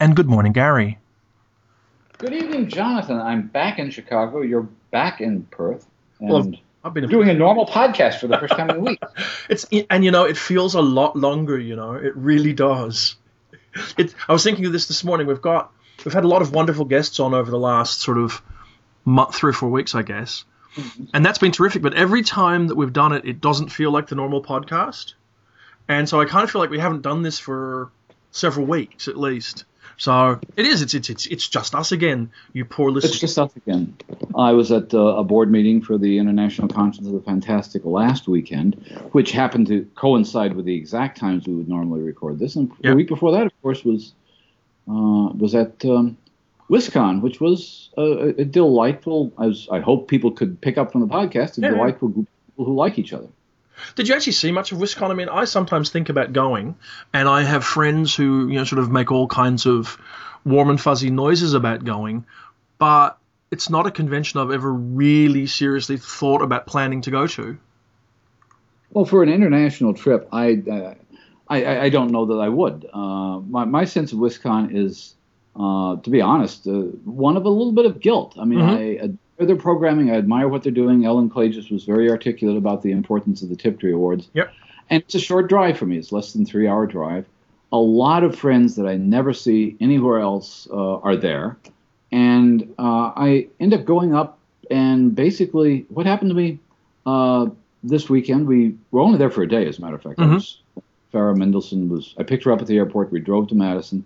And good morning, Gary. Good evening, Jonathan. I'm back in Chicago. You're back in Perth. And Well, I've been doing a normal podcast for the first time in a week. It's and you know it feels a lot longer. You know it really does. It. I was thinking of this this morning. We've got we've had a lot of wonderful guests on over the last sort of month, three or four weeks, I guess, mm-hmm. and that's been terrific. But every time that we've done it, it doesn't feel like the normal podcast, and so I kind of feel like we haven't done this for several weeks at least. So it is. It's it's it's, it's just us again. You poor listeners. It's just us again. I was at uh, a board meeting for the International Conference of the Fantastic last weekend, which happened to coincide with the exact times we would normally record this. And Yeah. the week before that, of course, was uh, was at um, WisCon, which was a, a- a delightful. As I hope people could pick up from the podcast, a Yeah. delightful group of people who like each other. Did you actually see much of WisCon? I mean, I sometimes think about going, and I have friends who you know sort of make all kinds of warm and fuzzy noises about going, but it's not a convention I've ever really seriously thought about planning to go to. Well, for an international trip, I, uh, I, I- don't know that I would. Uh, my, my sense of WisCon is, uh, to be honest, uh, one of a little bit of guilt. I mean, Mhm. Their programming. I admire what they're doing. Ellen Klages was very articulate about the importance of the Tiptree Awards. Yep. And it's a short drive for me. It's less than three hour drive. A lot of friends that I never see anywhere else uh, are there. And uh, I end up going up and basically what happened to me uh, this weekend, we were only there for a day, as a matter of fact. I Mhm. was- Farah Mendlesohn was, I picked her up at the airport. We drove to Madison.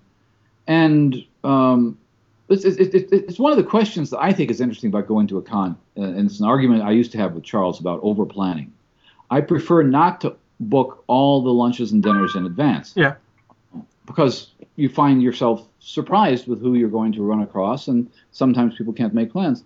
And um, it's, it's, it's, one of the questions that I think is interesting about going to a con. uh, And it's an argument I used to have with Charles about over planning. I prefer not to book all the lunches and dinners in advance. Yeah. Because you find yourself surprised with who you're going to run across, and sometimes people can't make plans.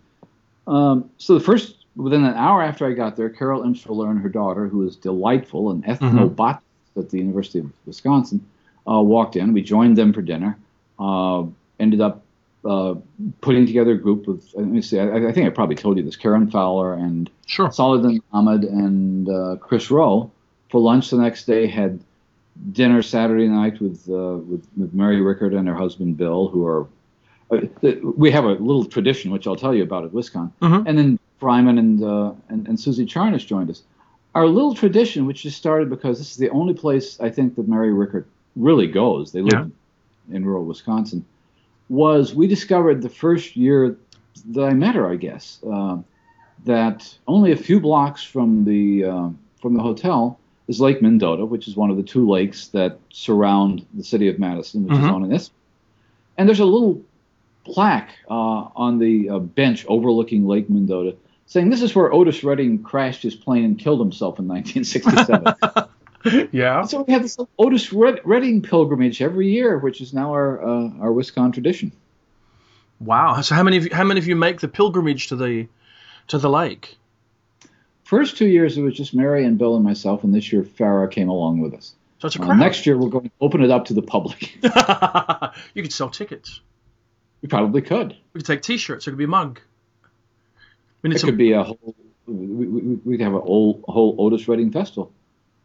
Um, so the first, within an hour after I got there, Carol Emshwiller and her daughter, who is delightful, an ethnobotanist at the University of Wisconsin, uh, walked in. We joined them for dinner. Uh, ended up uh, putting together a group of, let me see, I, I think I probably told you this, Karen Fowler and Sure. Saladin Ahmed and uh, Chris Rowe for lunch the next day. Had dinner Saturday night with uh, with, with Mary Rickert and her husband Bill, who are uh, we have a little tradition which I'll tell you about at WisCon. Mhm. And then Fryman and, uh, and and Suzy Charnas joined us. Our little tradition, which just started because this is the only place I think that Mary Rickert really goes. They live in rural Wisconsin. Was we discovered the first year that I met her, I guess. Uh, that only a few blocks from the uh, from the hotel is Lake Mendota, which is one of the two lakes that surround the city of Madison, which is Mhm. on an isthmus. And there's a little plaque uh, on the uh, bench overlooking Lake Mendota saying this is where Otis Redding crashed his plane and killed himself in 1967. Yeah. so we have this Otis Red- Redding pilgrimage every year, which is now our uh, our Wisconsin tradition. Wow. So how many of you, how many of you make the pilgrimage to the to the lake? First two years it was just Mary and Bill and myself, and this year Farah came along with us. So it's a Uh, crowd. next year we're going to open it up to the public. you could sell tickets. we probably could. We could take T-shirts. It could be a mug. We need It could be a whole. We, we, we'd have a whole, whole Otis Redding festival.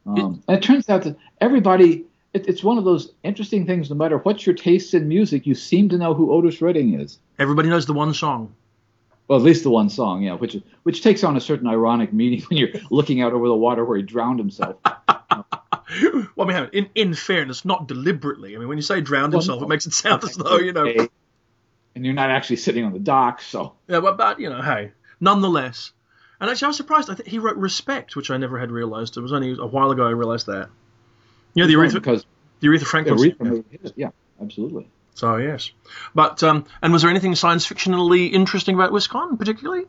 Um, and it turns out that everybody. It, it's one of those interesting things. No matter what your taste in music, you seem to know who Otis Redding is. Everybody knows the one song. Well, at least the one song, yeah, which which takes on a certain ironic meaning when you're looking out over the water where he drowned himself. well, I mean, in, in fairness, not deliberately. I mean, when you say drowned Well, himself, no. it makes it sound as though you know. And you're not actually sitting on the dock, so Yeah, but, but you know, hey, nonetheless. And actually, I was surprised. I think he wrote "Respect," which I never had realized. It was only a while ago I realized that. You know, the Aretha, because the Aretha Franklin. Aretha yeah. yeah, absolutely. So yes, but um, and was there anything science fictionally interesting about Wisconsin, particularly?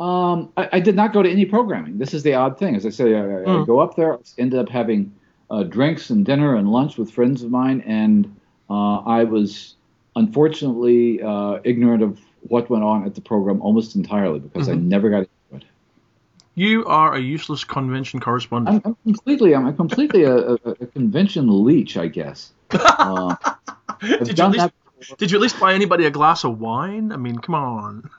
Um, I, I did not go to any programming. This is the odd thing. As I say, I, I Hmm. go up there, ended up having uh, drinks and dinner and lunch with friends of mine, and uh, I was unfortunately uh, ignorant of what went on at the program almost entirely because I Mhm. never got into it. You are a useless convention correspondent. I'm, I'm completely, I'm completely a, a, a convention leech, I guess. Uh, did, you at least, did you at least buy anybody a glass of wine? I mean, come on.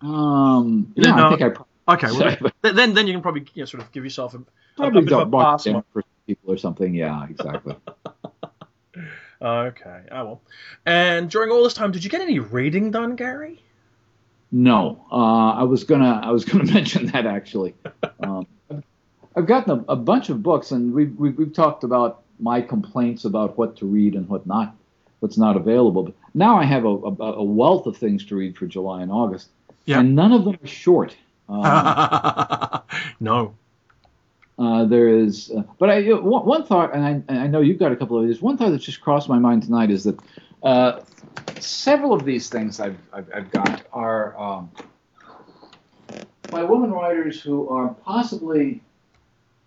Um, yeah, know, I think I probably, Okay, well, but- then then you can probably you know, sort of give yourself a, a, a probably bit of a pass. for people or something. Yeah, exactly. Okay. Oh well. And during all this time, did you get any reading done, Gary? No. Uh, I was gonna I was gonna mention that actually. Um, I've gotten a, a, bunch of books, and we've, we've, we've talked about my complaints about what to read and what not, what's not available. But now I have a, a, a wealth of things to read for July and August, Yeah. and none of them are short. Um, no. Uh, there is, uh, but I, one, one thought, and I, and I know you've got a couple of these. One thought that just crossed my mind tonight is that uh, several of these things I've, I've, I've got are um, by women writers who are possibly,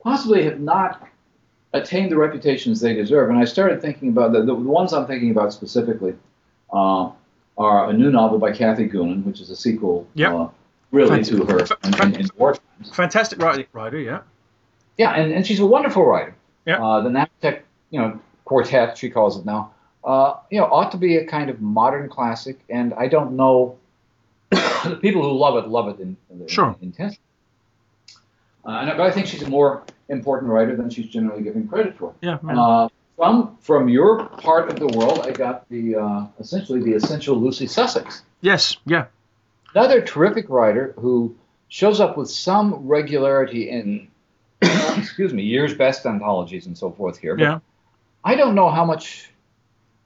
possibly have not attained the reputations they deserve. And I started thinking about the, the ones I'm thinking about specifically uh, are a new novel by Kathy Goonan, which is a sequel, Yep. uh, really to her in, in, in war times. Fantastic writer, writer yeah. Yeah, and, and she's a wonderful writer. Yeah. Uh, the Nanotech, you know, quartet, she calls it now, uh, you know, ought to be a kind of modern classic, and I don't know, the people who love it love it in, in, Sure. intensely. Uh, I- but I think she's a more important writer than she's generally given credit for. Yeah. Uh, from from your part of the world, I got the uh, essentially the essential Lucy Sussex, yes. Yeah. another terrific writer who shows up with some regularity in excuse me years best anthologies and so forth here. But Yeah. I don't know how much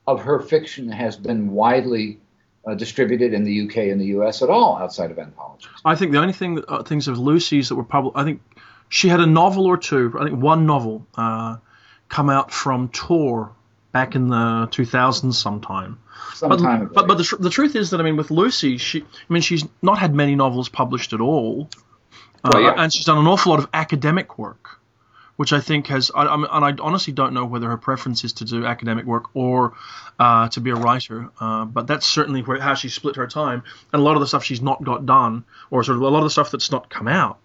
of her fiction has been widely uh, distributed in the UK and the US at all outside of anthologies. I think the only thing that, uh, things of Lucy's that were published, I think she had a novel or two, I think one novel, uh, come out from Tor back in the 2000s sometime. Some But, but, but the, tr- the truth is that, I mean, with Lucy, she, I mean, she's not had many novels published at all. Uh, Well, yeah. And she's done an awful lot of academic work, which I think has, I, I mean, and I honestly don't know whether her preference is to do academic work or uh, to be a writer. Uh, but that's certainly where, how she split her time. And a lot of the stuff she's not got done, or sort of a lot of the stuff that's not come out,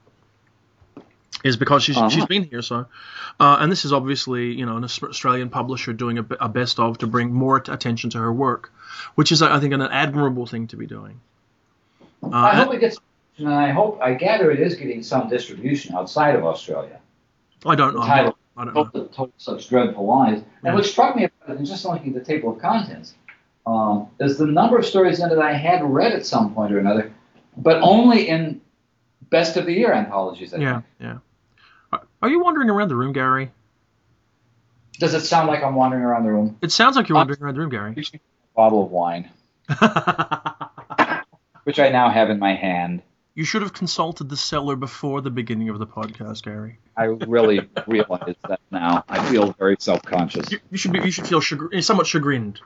is because she's, Uh-huh. she's been here. So, uh, and this is obviously, you know, an Australian publisher doing a best of to bring more t- attention to her work, which is, I think, an admirable thing to be doing. Uh, I hope it gets and I hope I gather it is getting some distribution outside of Australia. I don't know. The title I don't know. told, told such dreadful lies. Yeah. And what struck me about it, and just looking at the table of contents, um, is the number of stories in it I had read at some point or another, but only in best of the year anthologies. I Yeah, think. yeah. Are- Are you wandering around the room, Gary? Does it sound like I'm wandering around the room? It sounds like you're wandering around the room, Gary. bottle of wine, which I now have in my hand. You should have consulted the cellar before the beginning of the podcast, Gary. I really realize that now. I feel very self-conscious. You, you should be. You should feel chagr- eh, somewhat chagrined.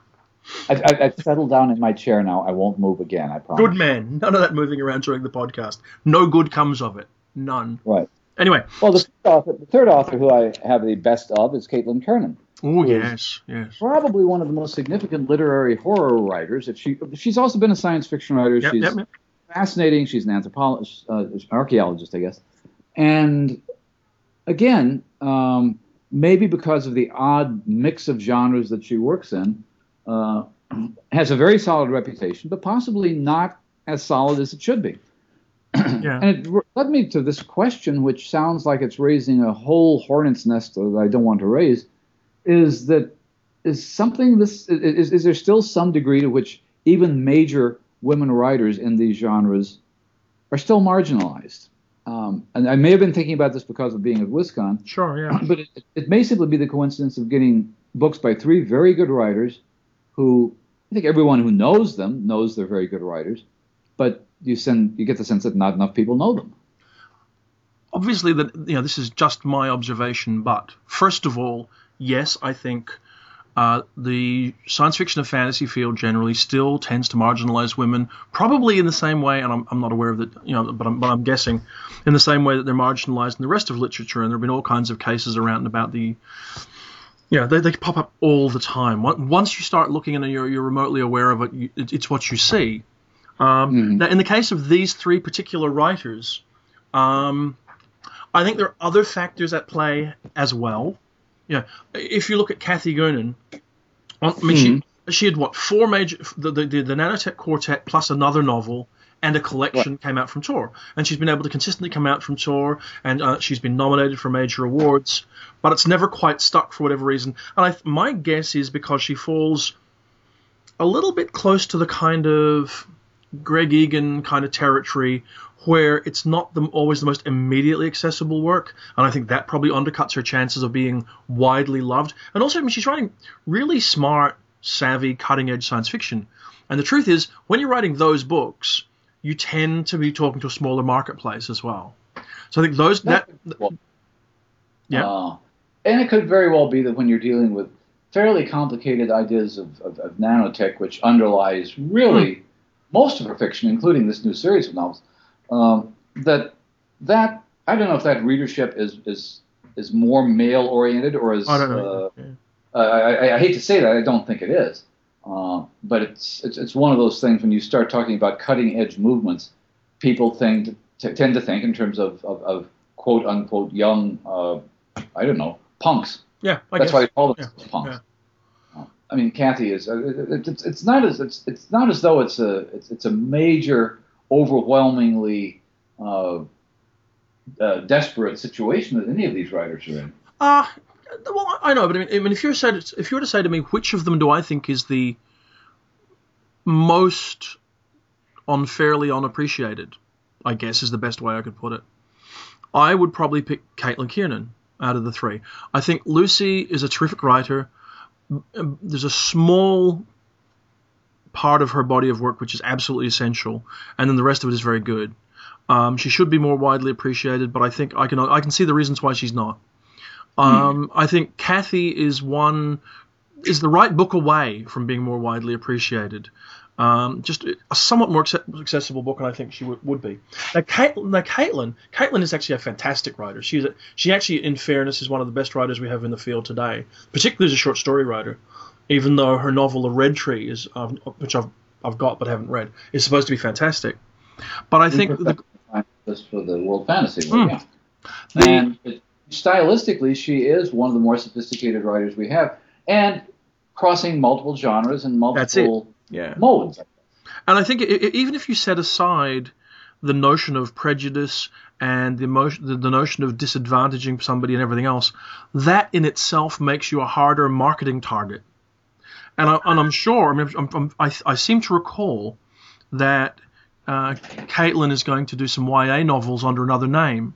I've, I've, I've settled down in my chair now. I won't move again. I promise. Good man. None of that moving around during the podcast. No good comes of it. None. Right. Anyway. Well, the third, author, the third author who I have the best of is Caitlin Kiernan. Oh Yes. yes, yes. Probably one of the most significant literary horror writers. If she, she's also been a science fiction writer. Yep, she's yep, yep. Fascinating. She's an anthropologist, uh, archaeologist, I guess. And again, um, maybe because of the odd mix of genres that she works in, uh, has a very solid reputation, but possibly not as solid as it should be. Yeah. And it led me to this question, which sounds like it's raising a whole hornet's nest that I don't want to raise, is that is something this is, is there still some degree to which even major women writers in these genres are still marginalized? Um, and I may have been thinking about this because of being at WisCon, Sure. Yeah. but it, it may simply be the coincidence of getting books by three very good writers who I think everyone who knows them knows they're very good writers, but you send you get the sense that not enough people know them. obviously that you know this is just my observation, but first of all, yes, I think uh, the science fiction and fantasy field generally still tends to marginalize women, probably in the same way, and I'm, I'm not aware of that, you know, but I'm, but I'm guessing in the same way that they're marginalized in the rest of literature, and there have been all kinds of cases around and about the. Yeah, they, they pop up all the time. Once- you start looking and you're, you're remotely aware of it, you, it, it's what you see. Um, Mhm. Now, in the case of these three particular writers, um, I think there are other factors at play as well. Yeah, if you look at Kathy Goonan, I mean, she she had what four major the the, the, Nanotech Quartet plus another novel, and a collection came out from Tor. And she's been able to consistently come out from Tor, and uh, she's been nominated for major awards, but it's never quite stuck for whatever reason. And I, my guess is because she falls a little bit close to the kind of Greg Egan kind of territory where it's not the, always the most immediately accessible work, and I think that probably undercuts her chances of being widely loved. And also, I mean, she's writing really smart, savvy, cutting-edge science fiction. And the truth is, when you're writing those books, you tend to be talking to a smaller marketplace as well. So I think those that, well, yeah, uh, and it could very well be that when you're dealing with fairly complicated ideas of, of, of nanotech, which underlies really hmm. most of her fiction, including this new series of novels, um, that that I don't know if that readership is is is more male oriented or is. I don't know. Uh, yeah. uh, I, I, hate to say that. I don't think it is. Uh, but it's, it's it's one of those things when you start talking about cutting edge movements, people think t- tend to think in terms of, of, of quote unquote young uh, I don't know punks. Yeah, I that's guess. why they call them yeah. punks. Yeah. I mean, Kathy is. Uh, it, it's, it's not as it's, it's not as though it's a it's, it's a major overwhelmingly uh, uh, desperate situation that any of these writers are in. Uh, well, I know, but I mean, I mean, if you said if you were to say to me which of them do I think is the most unfairly unappreciated, I guess is the best way I could put it. I would probably pick Caitlin Kiernan out of the three. I think Lucy is a terrific writer. There's a small part of her body of work which is absolutely essential, and then the rest of it is very good. Um, she should be more widely appreciated, but I think I can I can see the reasons why she's not. Um, mm. I think Kathy is one is the right book away from being more widely appreciated. Um, just a somewhat more accessible book, and I think she w- would be. Now, Kate, now, Caitlin, Caitlin is actually a fantastic writer. She's a, she actually, in fairness, is one of the best writers we have in the field today, particularly as a short story writer even though her novel The Red Tree is, um, which I've I've got but haven't read, is supposed to be fantastic. But I think the, this for the world fantasy, mm, yeah. The, and it, stylistically, she is one of the more sophisticated writers we have, and crossing multiple genres and multiple yeah. modes. And I think it, even if you set aside the notion of prejudice and the, emotion, the, the notion of disadvantaging somebody and everything else, that in itself makes you a harder marketing target and, I, and I'm sure, I'm, I'm, I, I seem to recall that uh, Caitlin is going to do some YA novels under another name.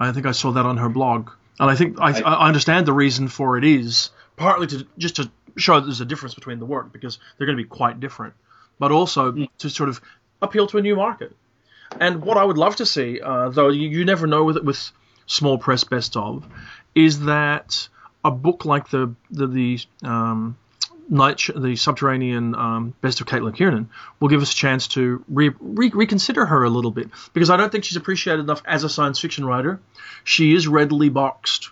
I think I saw that on her blog, and I think I, I understand the reason for it is partly to just to show that there's a difference between the work because they're going to be quite different, but also mm. to sort of appeal to a new market. And what I would love to see, uh, though you, you, never know with with small press best of, is that a book like the the, the um, Night, the Subterranean um, Best of Caitlin Kiernan will give us a chance to re- re- reconsider her a little bit because I don't think she's appreciated enough as a science fiction writer. She is readily boxed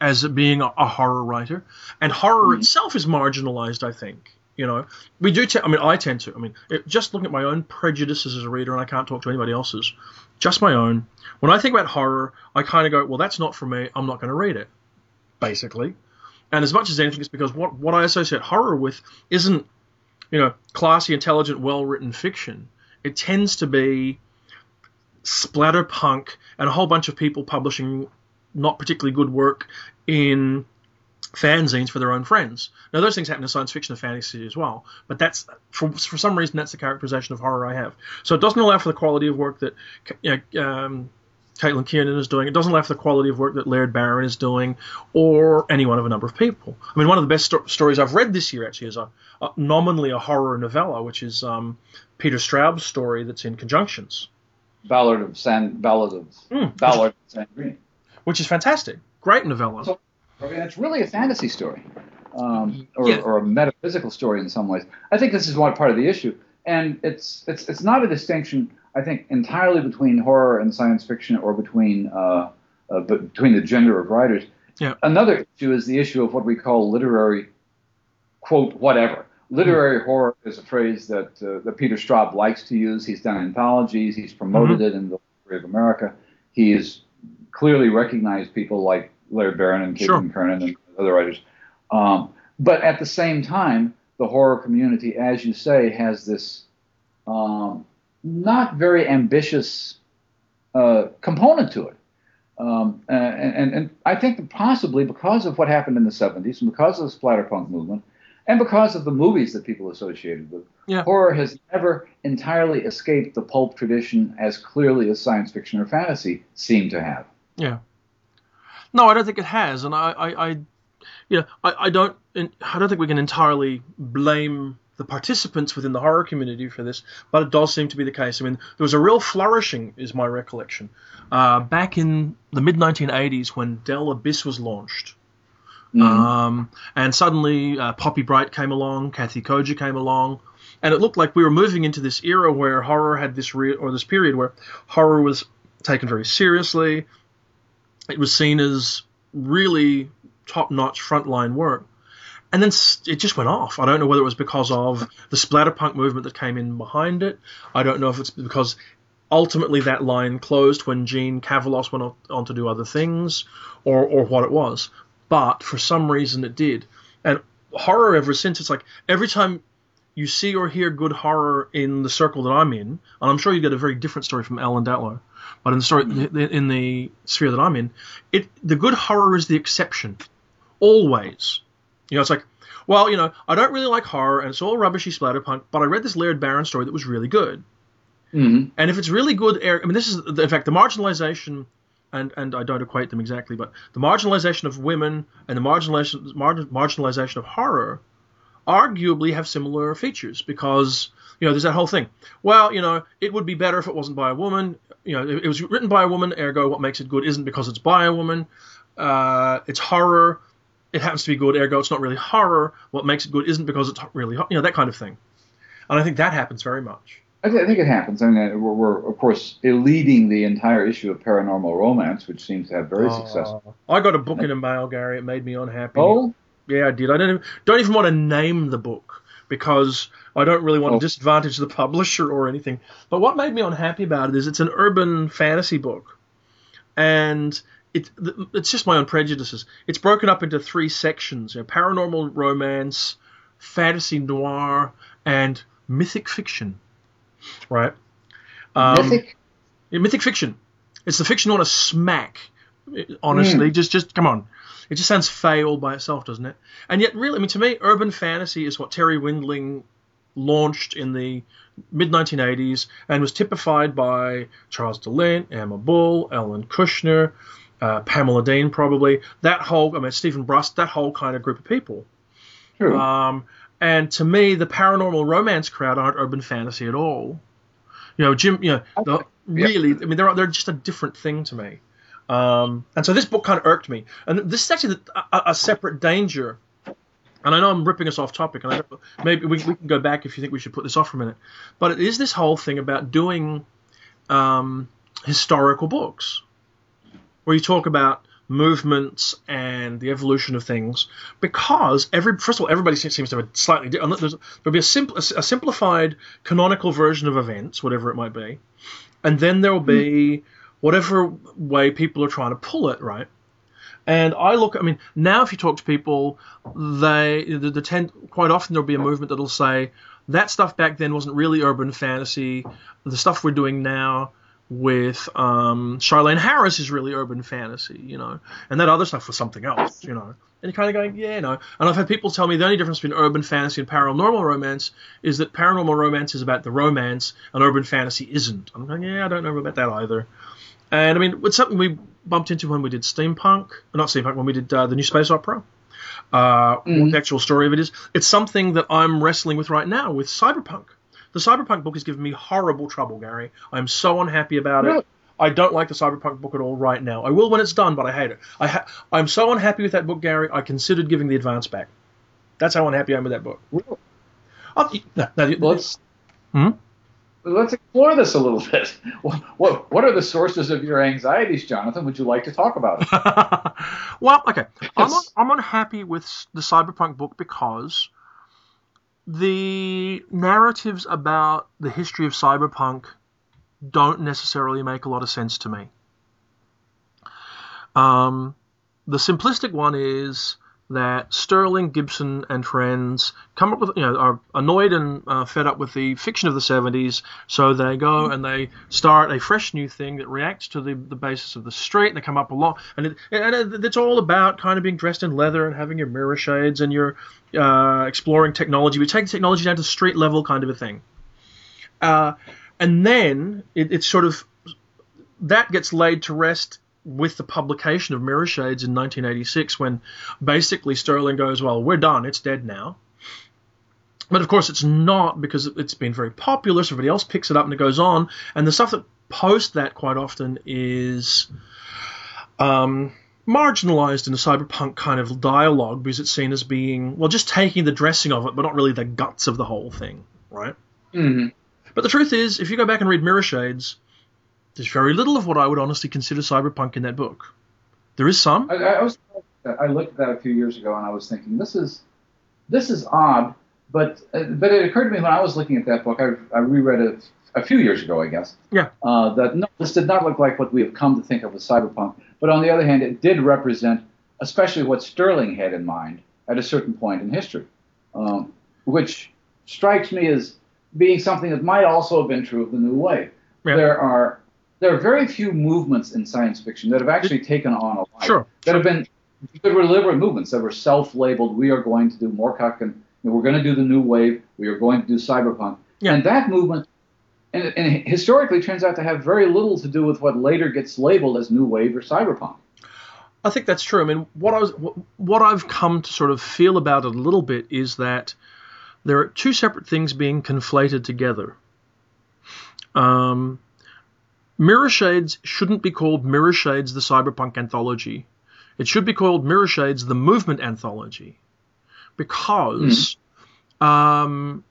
as being a, a horror writer, and horror mm. itself is marginalized. I think you know we do. I mean, I tend to. I mean, it, just looking at my own prejudices as a reader, and I can't talk to anybody else's, just my own. When I think about horror, I kind of go, "Well, that's not for me. I'm not going to read it." Basically. And as much as anything, it's because what, what I associate horror with isn't, you know, classy, intelligent, well written fiction. It tends to be splatterpunk and a whole bunch of people publishing not particularly good work in fanzines for their own friends. Now, those things happen in science fiction and fantasy as well, but that's for, for some reason that's the characterization of horror I have. So it doesn't allow for the quality of work that you know, um, Caitlin Kiernan is doing. It doesn't have the quality of work that Laird Barron is doing, or any one of a number of people. I mean, one of the best sto- stories I've read this year actually is a, a nominally a horror novella, which is um, Peter Straub's story that's in Conjunctions. Ballad of San Ballad of mm, Ballad of Sandrine, which is fantastic. Great novella. So, I mean, it's really a fantasy story, um, or, yeah. or a metaphysical story in some ways. I think this is one part of the issue, and it's it's it's not a distinction I think, entirely between horror and science fiction, or between uh, uh, between the gender of writers. Yeah. Another issue is the issue of what we call literary quote whatever. Literary mm horror is a phrase that uh, that Peter Straub likes to use. He's done anthologies. He's promoted mm-hmm. it in the Library of America. He has clearly recognized people like Laird Barron and Caitlin sure. Kiernan and other writers. Um, but at the same time, the horror community, as you say, has this um, not very ambitious uh, component to it. Um, and, and, and, I think that possibly because of what happened in the 70s and because of the splatterpunk movement and because of the movies that people associated with, yeah. horror has never entirely escaped the pulp tradition as clearly as science fiction or fantasy seem to have. Yeah. No, I don't think it has, and I, I, I you know, I, I don't, I don't think we can entirely blame the participants within the horror community for this, but it does seem to be the case. I mean, there was a real flourishing, is my recollection, uh, back in the mid 1980s when Dell Abyss was launched. Mm-hmm. Um, and suddenly uh, Poppy Brite came along, Kathy Koja came along, and it looked like we were moving into this era where horror had this re- or this period where horror was taken very seriously. It was seen as really top-notch frontline work and then it just went off. I don't know whether it was because of the splatterpunk movement that came in behind it. I don't know if it's because ultimately that line closed when Jeanne Cavelos went on to do other things, or or what it was. But for some reason it did, and horror ever since. It's like every time you see or hear good horror in the circle that I'm in, and I'm sure you get a very different story from Ellen Datlow, but in the story in the sphere that I'm in, it the good horror is the exception, always you know, it's like, well, you know, I don't really like horror and it's all rubbishy splatterpunk, but I read this Laird Barron story that was really good. Mm-hmm. And if it's really good, I mean, this is in fact the marginalization, and and I don't equate them exactly, but the marginalization of women and the marginalization marginalization of horror, arguably have similar features because you know there's that whole thing. Well, you know, it would be better if it wasn't by a woman. You know, it, it was written by a woman, ergo, what makes it good isn't because it's by a woman. Uh, it's horror it happens to be good, ergo it's not really horror. What makes it good isn't because it's really, you know, that kind of thing. And I think that happens very much. I, th- I think it happens. I mean, we're, we're, of course eluding the entire issue of paranormal romance, which seems to have very uh, successful. I got a book in the mail, Gary. It made me unhappy. Oh, yeah, I did. I don't even, don't even want to name the book because I don't really want oh. to disadvantage the publisher or anything. But what made me unhappy about it is it's an urban fantasy book, and it, it's just my own prejudices. It's broken up into three sections: you know, paranormal romance, fantasy noir, and mythic fiction. Right? Um, mythic. Yeah, mythic fiction. It's the fiction on a smack. Honestly, mm. just just come on. It just sounds fey all by itself, doesn't it? And yet, really, I mean, to me, urban fantasy is what Terri Windling launched in the mid 1980s and was typified by Charles DeLint, Emma Bull, Ellen Kushner, uh, Pamela Dean, probably that whole. I mean, Steven Brust, that whole kind of group of people. True. Um, and to me, the paranormal romance crowd aren't urban fantasy at all. You know, Jim. You know, the, really. I mean, they're they're just a different thing to me. Um, and so this book kind of irked me. And this is actually a, a separate danger. And I know I'm ripping us off topic, and I, maybe we, we can go back if you think we should put this off for a minute. But it is this whole thing about doing um, historical books where you talk about movements and the evolution of things because every first of all everybody seems to have a slightly different there'll be a, simple, a simplified canonical version of events whatever it might be and then there will be hmm. whatever way people are trying to pull it right and I look, I mean, now if you talk to people, they, the, the tend, quite often there'll be a movement that'll say that stuff back then wasn't really urban fantasy. The stuff we're doing now with um, Charlaine Harris is really urban fantasy, you know, and that other stuff was something else, you know. And you're kind of going, yeah, you know. And I've had people tell me the only difference between urban fantasy and paranormal romance is that paranormal romance is about the romance and urban fantasy isn't. I'm going, yeah, I don't know about that either. And I mean, it's something we bumped into when we did steampunk, not steampunk, when we did uh, the new space opera. Uh, mm. What the actual story of it is, it's something that I'm wrestling with right now with cyberpunk the Cyberpunk book has given me horrible trouble, Gary. I'm so unhappy about it. I don't like the Cyberpunk book at all right now. I will when it's done, but I hate it. I ha- I'm so unhappy with that book, Gary. I considered giving the advance back. That's how unhappy I am with that book. Really? Oh, no, no, let's hmm? let's explore this a little bit. What, what what are the sources of your anxieties, Jonathan? Would you like to talk about it? well, okay. I'm, un- I'm unhappy with the Cyberpunk book because the narratives about the history of cyberpunk don't necessarily make a lot of sense to me. Um, the simplistic one is that Sterling, Gibson, and friends come up with, you know, are annoyed and uh, fed up with the fiction of the 70s, so they go and they start a fresh new thing that reacts to the, the basis of the street. And they come up along, and it, and it's all about kind of being dressed in leather and having your mirror shades and your uh, exploring technology. We take technology down to street level kind of a thing. Uh, and then it, it's sort of that gets laid to rest with the publication of Mirror Shades in 1986, when basically Sterling goes, "Well, we're done. It's dead now." But of course, it's not because it's been very popular. So everybody else picks it up and it goes on. And the stuff that post that quite often is um, marginalized in a cyberpunk kind of dialogue because it's seen as being well, just taking the dressing of it, but not really the guts of the whole thing, right? Mm-hmm. But the truth is, if you go back and read Mirror Shades, there's very little of what I would honestly consider cyberpunk in that book. There is some. I, I was I looked at that a few years ago and I was thinking this is this is odd, but uh, but it occurred to me when I was looking at that book. I, I reread it a few years ago, I guess. Yeah. Uh, that no, this did not look like what we have come to think of as cyberpunk. But on the other hand, it did represent, especially what Sterling had in mind at a certain point in history, um, which strikes me as being something that might also have been true of the New Wave. Yeah. There are there are very few movements in science fiction that have actually taken on a life. Sure, That have been that were deliberate movements that were self-labeled. We are going to do Moorcock and you know, we're going to do the new wave. We are going to do cyberpunk. Yeah. And that movement, and, and historically, turns out to have very little to do with what later gets labeled as new wave or cyberpunk. I think that's true. I mean, what I was, what, what I've come to sort of feel about it a little bit is that there are two separate things being conflated together. Um, Mirror Shades shouldn't be called Mirror Shades the Cyberpunk Anthology. It should be called Mirror Shades the Movement Anthology, because um,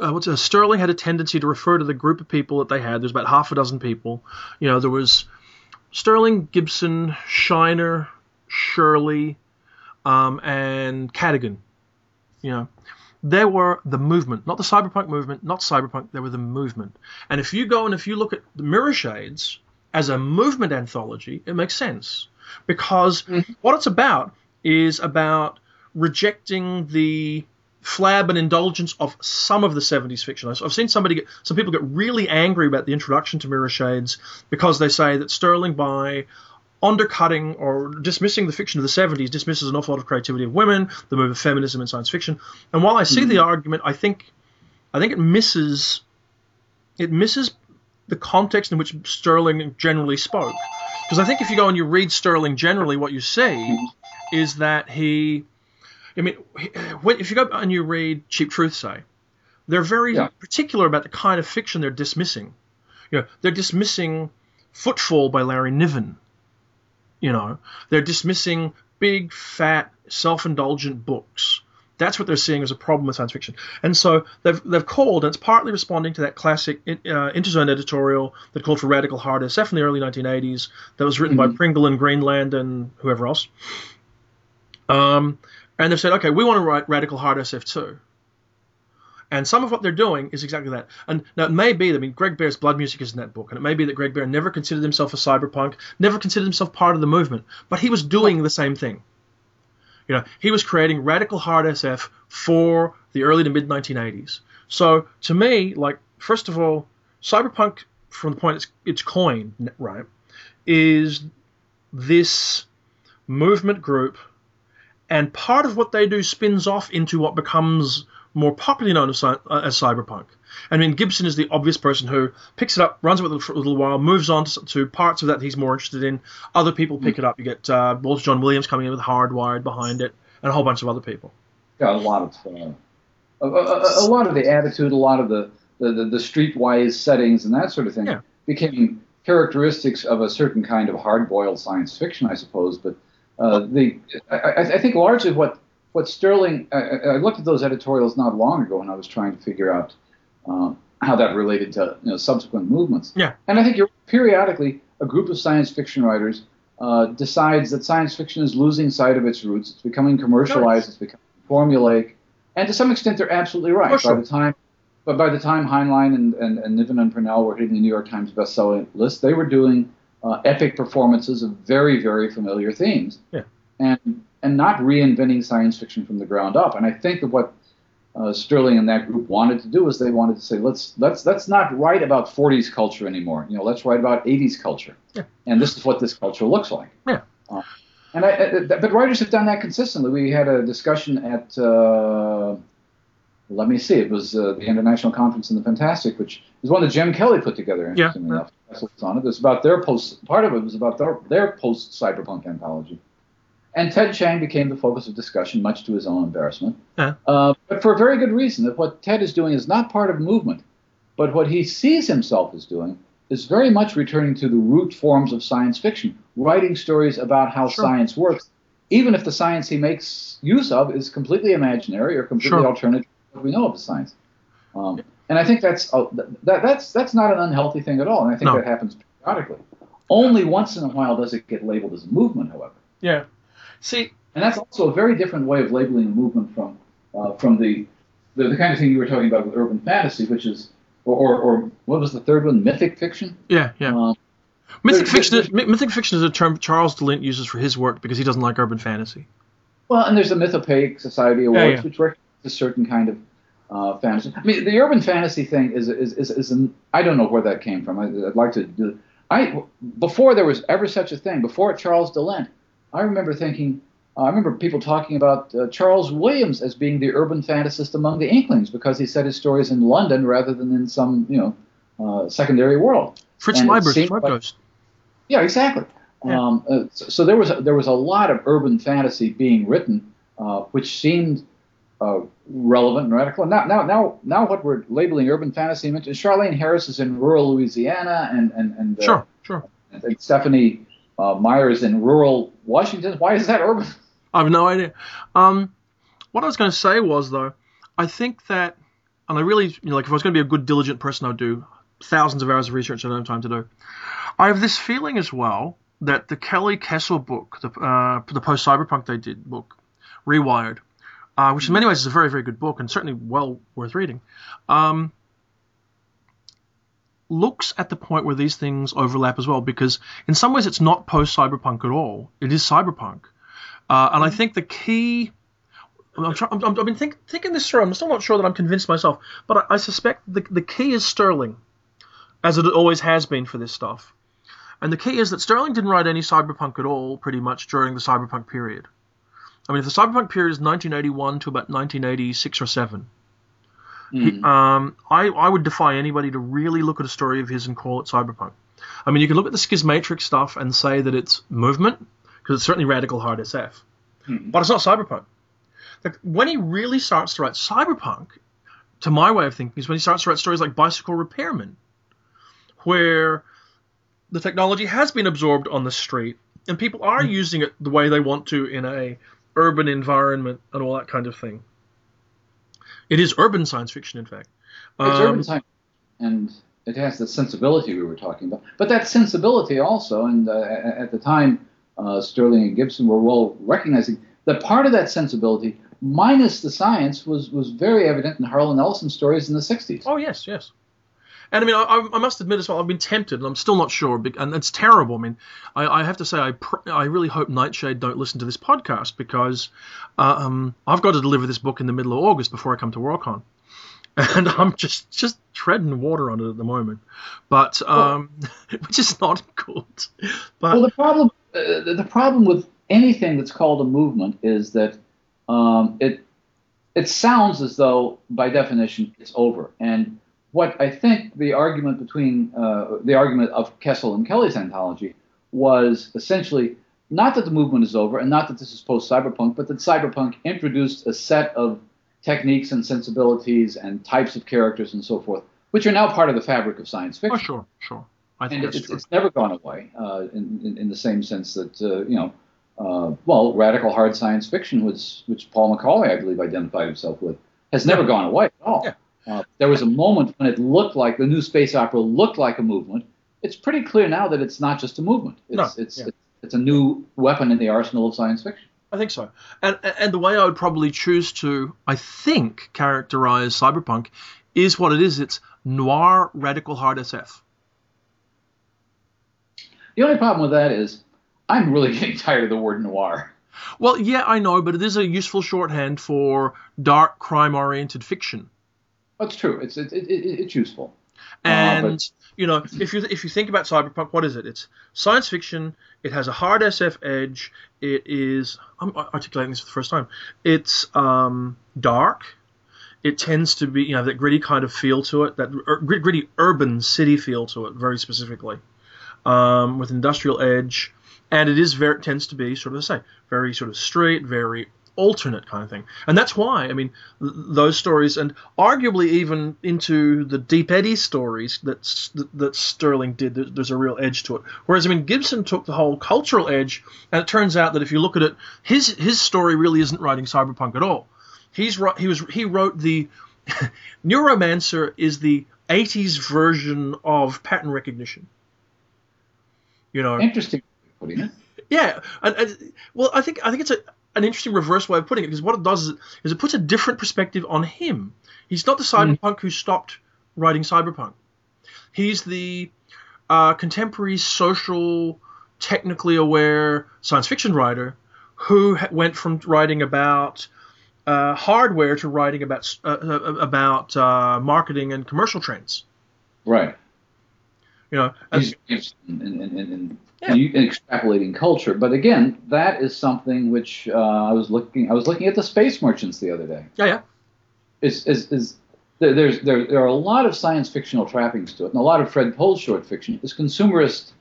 uh, what's uh, Sterling had a tendency to refer to the group of people that they had. There's about half a dozen people. You know, there was Sterling, Gibson, Shiner, Shirley, um, and Cadigan. You know, they were the movement, not the cyberpunk movement, not cyberpunk. They were the movement. And if you go and if you look at the Mirror Shades as a movement anthology, it makes sense because mm-hmm. what it's about is about rejecting the flab and indulgence of some of the 70s fiction. I've seen somebody get, some people get really angry about the introduction to Mirror Shades because they say that Sterling by undercutting or dismissing the fiction of the 70s dismisses an awful lot of creativity of women, the move of feminism and science fiction. And while I see the hmm. argument, I think I think it misses it misses the context in which Sterling generally spoke. Because I think if you go and you read Sterling generally, what you see hmm. is that he, I mean, if you go and you read Cheap Truth, say, they're very Yeah. particular about the kind of fiction they're dismissing. You know, they're dismissing Footfall by Larry Niven. You know, they're dismissing big, fat, self-indulgent books. That's what they're seeing as a problem with science fiction. And so they've, they've called, and it's partly responding to that classic uh, Interzone editorial that called for radical hard SF in the early 1980s that was written by Pringle and Greenland and whoever else. Um, and they've said, okay, we want to write radical hard SF too. And some of what they're doing is exactly that. And now it may be, I mean, Greg Bear's Blood Music is in that book, and it may be that Greg Bear never considered himself a cyberpunk, never considered himself part of the movement, but he was doing the same thing. You know, he was creating radical hard SF for the early to mid 1980s. So to me, like, first of all, cyberpunk, from the point it's, it's coined, right, is this movement group, and part of what they do spins off into what becomes more popularly known as, uh, as cyberpunk. I mean, Gibson is the obvious person who picks it up, runs with it for a little while, moves on to, to parts of that he's more interested in. Other people pick it up. You get uh, Walter John Williams coming in with Hardwired behind it, and a whole bunch of other people. Yeah, a lot of uh, a, a, a lot of the attitude, a lot of the the, the, the streetwise settings and that sort of thing Yeah. became characteristics of a certain kind of hard-boiled science fiction, I suppose. But uh, the I I think largely what what Sterling I, I looked at those editorials not long ago when I was trying to figure out uh, how that related to you know, subsequent movements. Yeah. And I think you're, periodically a group of science fiction writers uh, decides that science fiction is losing sight of its roots. It's becoming commercialized. It's becoming formulaic, and to some extent, they're absolutely right. By the time, but by the time Heinlein and, and, and Niven and Pournelle were hitting the New York Times bestseller list, they were doing uh, epic performances of very, very familiar themes. Yeah. And and not reinventing science fiction from the ground up. And I think that what uh, Sterling and that group wanted to do is they wanted to say let's let's let's not write about 40s culture anymore. You know, let's write about 80s culture, yeah. and this is what this culture looks like. Yeah. Uh, and I, I, but writers have done that consistently. We had a discussion at uh, let me see, it was uh, the International Conference in the Fantastic, which is one that Jim Kelly put together. Interestingly yeah. enough, on it. It was about their post. Part of it was about their, their post cyberpunk anthology. And Ted Chiang became the focus of discussion, much to his own embarrassment. Yeah. Uh, but for a very good reason that what Ted is doing is not part of movement, but what he sees himself as doing is very much returning to the root forms of science fiction, writing stories about how sure. science works, even if the science he makes use of is completely imaginary or completely sure. alternative to what we know of the science. Um, and I think that's uh, that, that's that's not an unhealthy thing at all, and I think no. that happens periodically. Only once in a while does it get labeled as a movement, however. Yeah. See, and that's also a very different way of labeling a movement from uh, from the, the, the kind of thing you were talking about with urban fantasy, which is or, or, or what was the third one? Mythic fiction. Yeah, yeah. Um, mythic there- fiction. Is, mythic fiction is a term Charles DeLint uses for his work because he doesn't like urban fantasy. Well, and there's the Mythopoeic Society Awards, yeah. which recognizes a certain kind of uh, fantasy. I mean, the urban fantasy thing is is is, is an, I don't know where that came from. I, I'd like to do. I before there was ever such a thing, before Charles DeLint, I remember thinking. I remember people talking about uh, Charles Williams as being the urban fantasist among the Inklings because he set his stories in London rather than in some you know uh, secondary world. Fritz Leiber's like- Yeah, exactly. Yeah. Um, uh, so, so there was a, there was a lot of urban fantasy being written, uh, which seemed uh, relevant and radical. Now, now, now, now, what we're labeling urban fantasy, Charlaine Harris is in rural Louisiana, and and and, uh, Sure, sure. and Stephanie uh, in rural Washington. Why is that urban? I have no idea. Um, what I was going to say was though, I think that, and I really, you know, like if I was going to be a good diligent person, I'd do thousands of hours of research I don't have time to do. I have this feeling as well that the Kelly Kessel book, the uh, the post cyberpunk they did book, Rewired, uh, which in many ways is a very very good book and certainly well worth reading. Um, looks at the point where these things overlap as well because in some ways it's not post cyberpunk at all it is cyberpunk uh, and I think the key. I'm try, I'm, I've been think, thinking this through. I'm still not sure that I'm convinced myself, but I, I suspect the, the key is Sterling, as it always has been for this stuff. And the key is that Sterling didn't write any cyberpunk at all, pretty much during the cyberpunk period. I mean, if the cyberpunk period is 1981 to about 1986 or seven, he, um, I, I would defy anybody to really look at a story of his and call it cyberpunk. I mean, you can look at the schismatrix stuff and say that it's movement, because it's certainly radical hard SF, mm. but it's not cyberpunk. Like, when he really starts to write cyberpunk, to my way of thinking, is when he starts to write stories like Bicycle Repairman, where the technology has been absorbed on the street and people are mm. using it the way they want to in a urban environment and all that kind of thing. It is urban science fiction, in fact. It's Um, urban science, and it has the sensibility we were talking about. But that sensibility also, and uh, at the time, uh, Sterling and Gibson were well recognizing that part of that sensibility, minus the science, was was very evident in Harlan Ellison stories in the '60s. Oh yes, yes. And I mean, I, I must admit as well, I've been tempted, and I'm still not sure, and it's terrible. I mean, I, I have to say, I pr- I really hope Nightshade don't listen to this podcast because uh, um, I've got to deliver this book in the middle of August before I come to Worldcon, and I'm just just treading water on it at the moment, but um, which is not good. But Well, the problem uh, the problem with anything that's called a movement is that um, it it sounds as though by definition it's over. And what I think the argument between uh, the argument of Kessel and Kelly's anthology was essentially not that the movement is over and not that this is post cyberpunk, but that cyberpunk introduced a set of techniques and sensibilities and types of characters and so forth, which are now part of the fabric of science fiction oh, sure, sure, I think and it's, it's never gone away uh, in, in, in the same sense that uh, you know uh, well radical hard science fiction was which Paul McAuley I believe identified himself with has never gone away at all. Yeah. Uh, there was a moment when it looked like the new space opera looked like a movement. It's pretty clear now that it's not just a movement. It's No, it's, yeah. it's it's a new weapon in the arsenal of science fiction. I think so. And and the way I would probably choose to, I think, characterize cyberpunk is what it is. It's noir radical hard SF. The only problem with that is I'm really getting tired of the word noir. Well, yeah, I know, but it is a useful shorthand for dark crime-oriented fiction. That's true. It's it, it, it it's useful. And Uh, but- you know, if you if you think about cyberpunk, what is it? It's science fiction. It has a hard SF edge. It is I'm articulating this for the first time. It's um, dark. It tends to be you know that gritty kind of feel to it, that gritty urban city feel to it, very specifically, um, with industrial edge. And it is very tends to be sort of the same, very sort of straight, very alternate kind of thing. And that's why, I mean, those stories, and arguably even into the Deep Eddy stories that, that, Sterling did, there's a real edge to it. Whereas, I mean, Gibson took the whole cultural edge, and it turns out that if you look at it, his his story really isn't writing cyberpunk at all. He's he was he wrote the Neuromancer is the 80s version of pattern recognition. You know, interesting yeah, and, and well, I think I think it's a, an interesting reverse way of putting it because what it does is it, is it puts a different perspective on him. He's not the cyberpunk who stopped writing cyberpunk. He's the uh, contemporary, social, technically aware science fiction writer who ha- went from writing about uh, hardware to writing about uh, uh, about uh, marketing and commercial trends. Right. You know, and- He's interested in, in, in, in, Yeah. in extrapolating culture, but again, that is something which uh, I was looking. I was looking at the Space Merchants the other day. yeah, yeah, Is is, is there, there's there, there are a lot of science fictional trappings to it, and a lot of Fred Pohl's short fiction is consumerist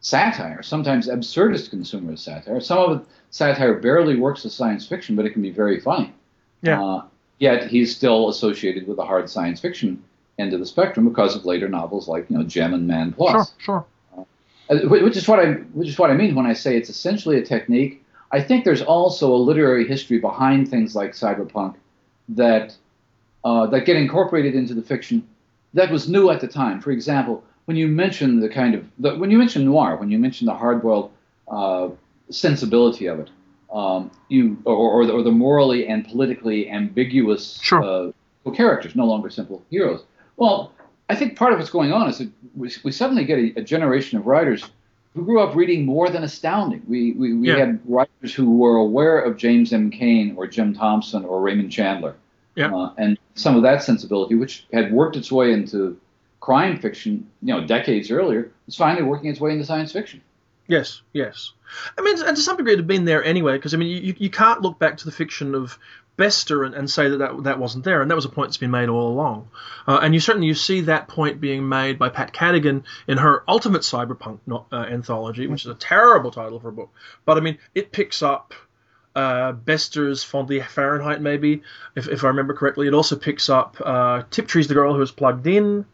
satire, sometimes absurdist consumerist satire. Some of it satire barely works as science fiction, but it can be very funny. Yeah. Uh, yet he's still associated with the hard science fiction end of the spectrum because of later novels like you know Jem and Man Plus. sure, sure. Uh, which is what I which is what I mean when I say it's essentially a technique. I think there's also a literary history behind things like cyberpunk that uh, that get incorporated into the fiction that was new at the time. For example, when you mention the kind of the, when you mention noir, when you mention the hardboiled uh, sensibility of it, um, you or, or, the, or the morally and politically ambiguous Sure. uh, characters, no longer simple heroes. Well, I think part of what's going on is that we, we suddenly get a, a generation of writers who grew up reading more than astounding. We, we, we Yeah. had writers who were aware of James M. Cain or Jim Thompson or Raymond Chandler. Yeah. Uh, and some of that sensibility, which had worked its way into crime fiction, you know, decades earlier, is finally working its way into science fiction. Yes, yes. I mean, and to some degree, it had been there anyway, because I mean, you, you can't look back to the fiction of Bester and, and say that, that that wasn't there, and that was a point that's been made all along. Uh, and you certainly you see that point being made by Pat Cadigan in her Ultimate Cyberpunk no, uh, anthology, which is a terrible title for a book, but I mean, it picks up. Uh, Bester's Fondly Fahrenheit, maybe, if, if I remember correctly. It also picks up uh, Tiptree's the girl who was plugged in,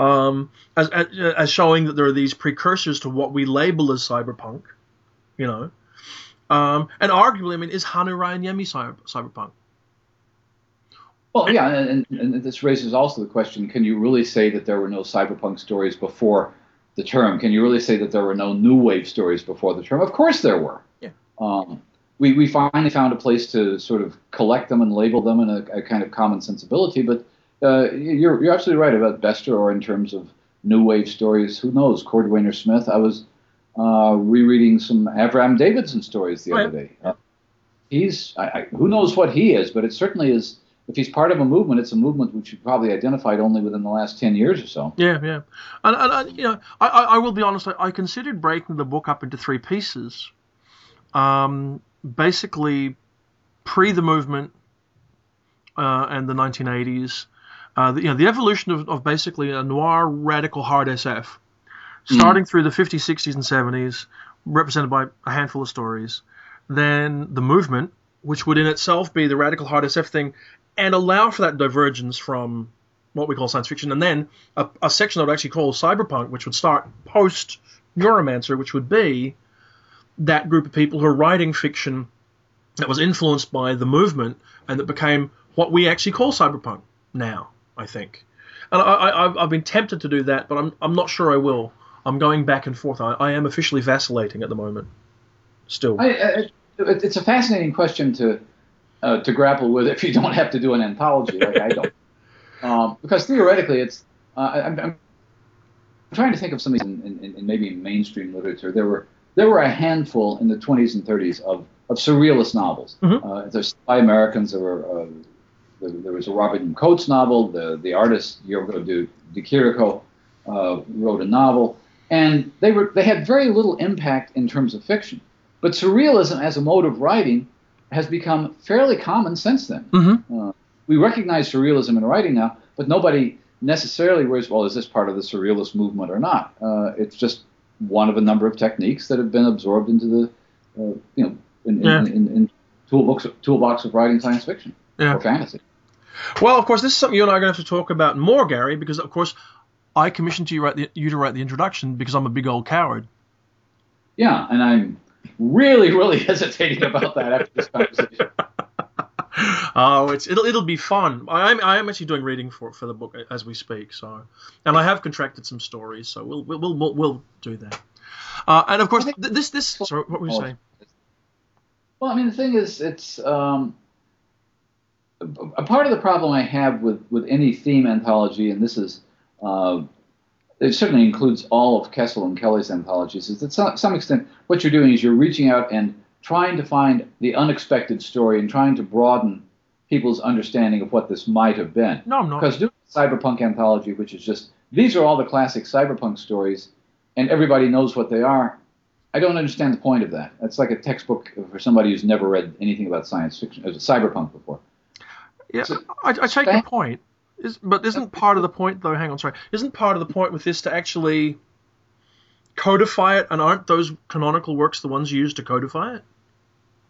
um, as, as, as showing that there are these precursors to what we label as cyberpunk, you know. Um, and arguably, I mean, is Hannu Rajaniemi cyber, cyberpunk? Well, yeah, and, and, this raises also the question: Can you really say that there were no cyberpunk stories before the term? Can you really say that there were no new wave stories before the term? Of course, there were. Yeah. Um, we we finally found a place to sort of collect them and label them in a, a kind of common sensibility. But uh, you're you're absolutely right about Bester, or in terms of new wave stories. Who knows? Cordwainer Smith. I was uh, rereading some Avram Davidson stories the Right. other day. Uh, he's I, I, who knows what he is, but it certainly is. If he's part of a movement, it's a movement which you probably identified only within the last ten years or so. Yeah, yeah. And, and, and you know, I, I, I will be honest. I, I considered breaking the book up into three pieces. Um, basically, pre the movement uh, and the 1980s. Uh, the, you know, the evolution of, of basically a noir radical hard SF, starting through the 50s, 60s, and 70s, represented by a handful of stories. Then the movement, which would in itself be the radical hard SF thing, and allow for that divergence from what we call science fiction, and then a, a section I would actually call cyberpunk, which would start post Neuromancer, which would be that group of people who are writing fiction that was influenced by the movement and that became what we actually call cyberpunk now, I think. And I, I've been tempted to do that, but I'm, I'm not sure I will. I'm going back and forth. I, I am officially vacillating at the moment. Still. I, I, it's a fascinating question to uh, to grapple with if you don't have to do an anthology like I don't, um, because theoretically it's. Uh, I'm, I'm trying to think of some of these in, in, in maybe mainstream literature. There were there were a handful in the 20s and 30s of, of surrealist novels. Mhm. Uh, there's by Americans. There were uh, there, there was a Robert M. Coates novel. The the artist Giorgio de, de Chirico uh, wrote a novel, and they were they had very little impact in terms of fiction. But surrealism as a mode of writing has become fairly common since then. Mm-hmm. Uh, we recognize surrealism in writing now, but nobody necessarily worries, well, is this part of the surrealist movement or not? Uh, it's just one of a number of techniques that have been absorbed into the, uh, you know, in, Yeah. in, in, in toolbox, toolbox of writing science fiction Yeah. or fantasy. Well, of course, this is something you and I are going to have to talk about more, Gary, because of course I commissioned you, write the, you to write the introduction because I'm a big old coward. Yeah, and I'm really, really hesitating about that after this conversation. oh, it's it'll it'll be fun. I am I am actually doing reading for for the book as we speak. So, and I have contracted some stories, so we'll we'll we'll, we'll do that. Uh, and of course, th- this this. Sorry, what were you saying? Well, I mean, the thing is, it's um, a a part of the problem I have with, with any theme anthology, and this is, uh, it certainly includes all of Kessel and Kelly's anthologies, is that to some extent what you're doing is you're reaching out and trying to find the unexpected story and trying to broaden people's understanding of what this might have been. No, I'm not. Because doing a cyberpunk anthology, which is just these are all the classic cyberpunk stories, and everybody knows what they are. I don't understand the point of that. It's like a textbook for somebody who's never read anything about science fiction, uh, cyberpunk before. Yeah, So- I, I take your point. Is, but isn't part of the point though? Hang on, sorry. Isn't part of the point with this to actually codify it? And aren't those canonical works the ones you use to codify it?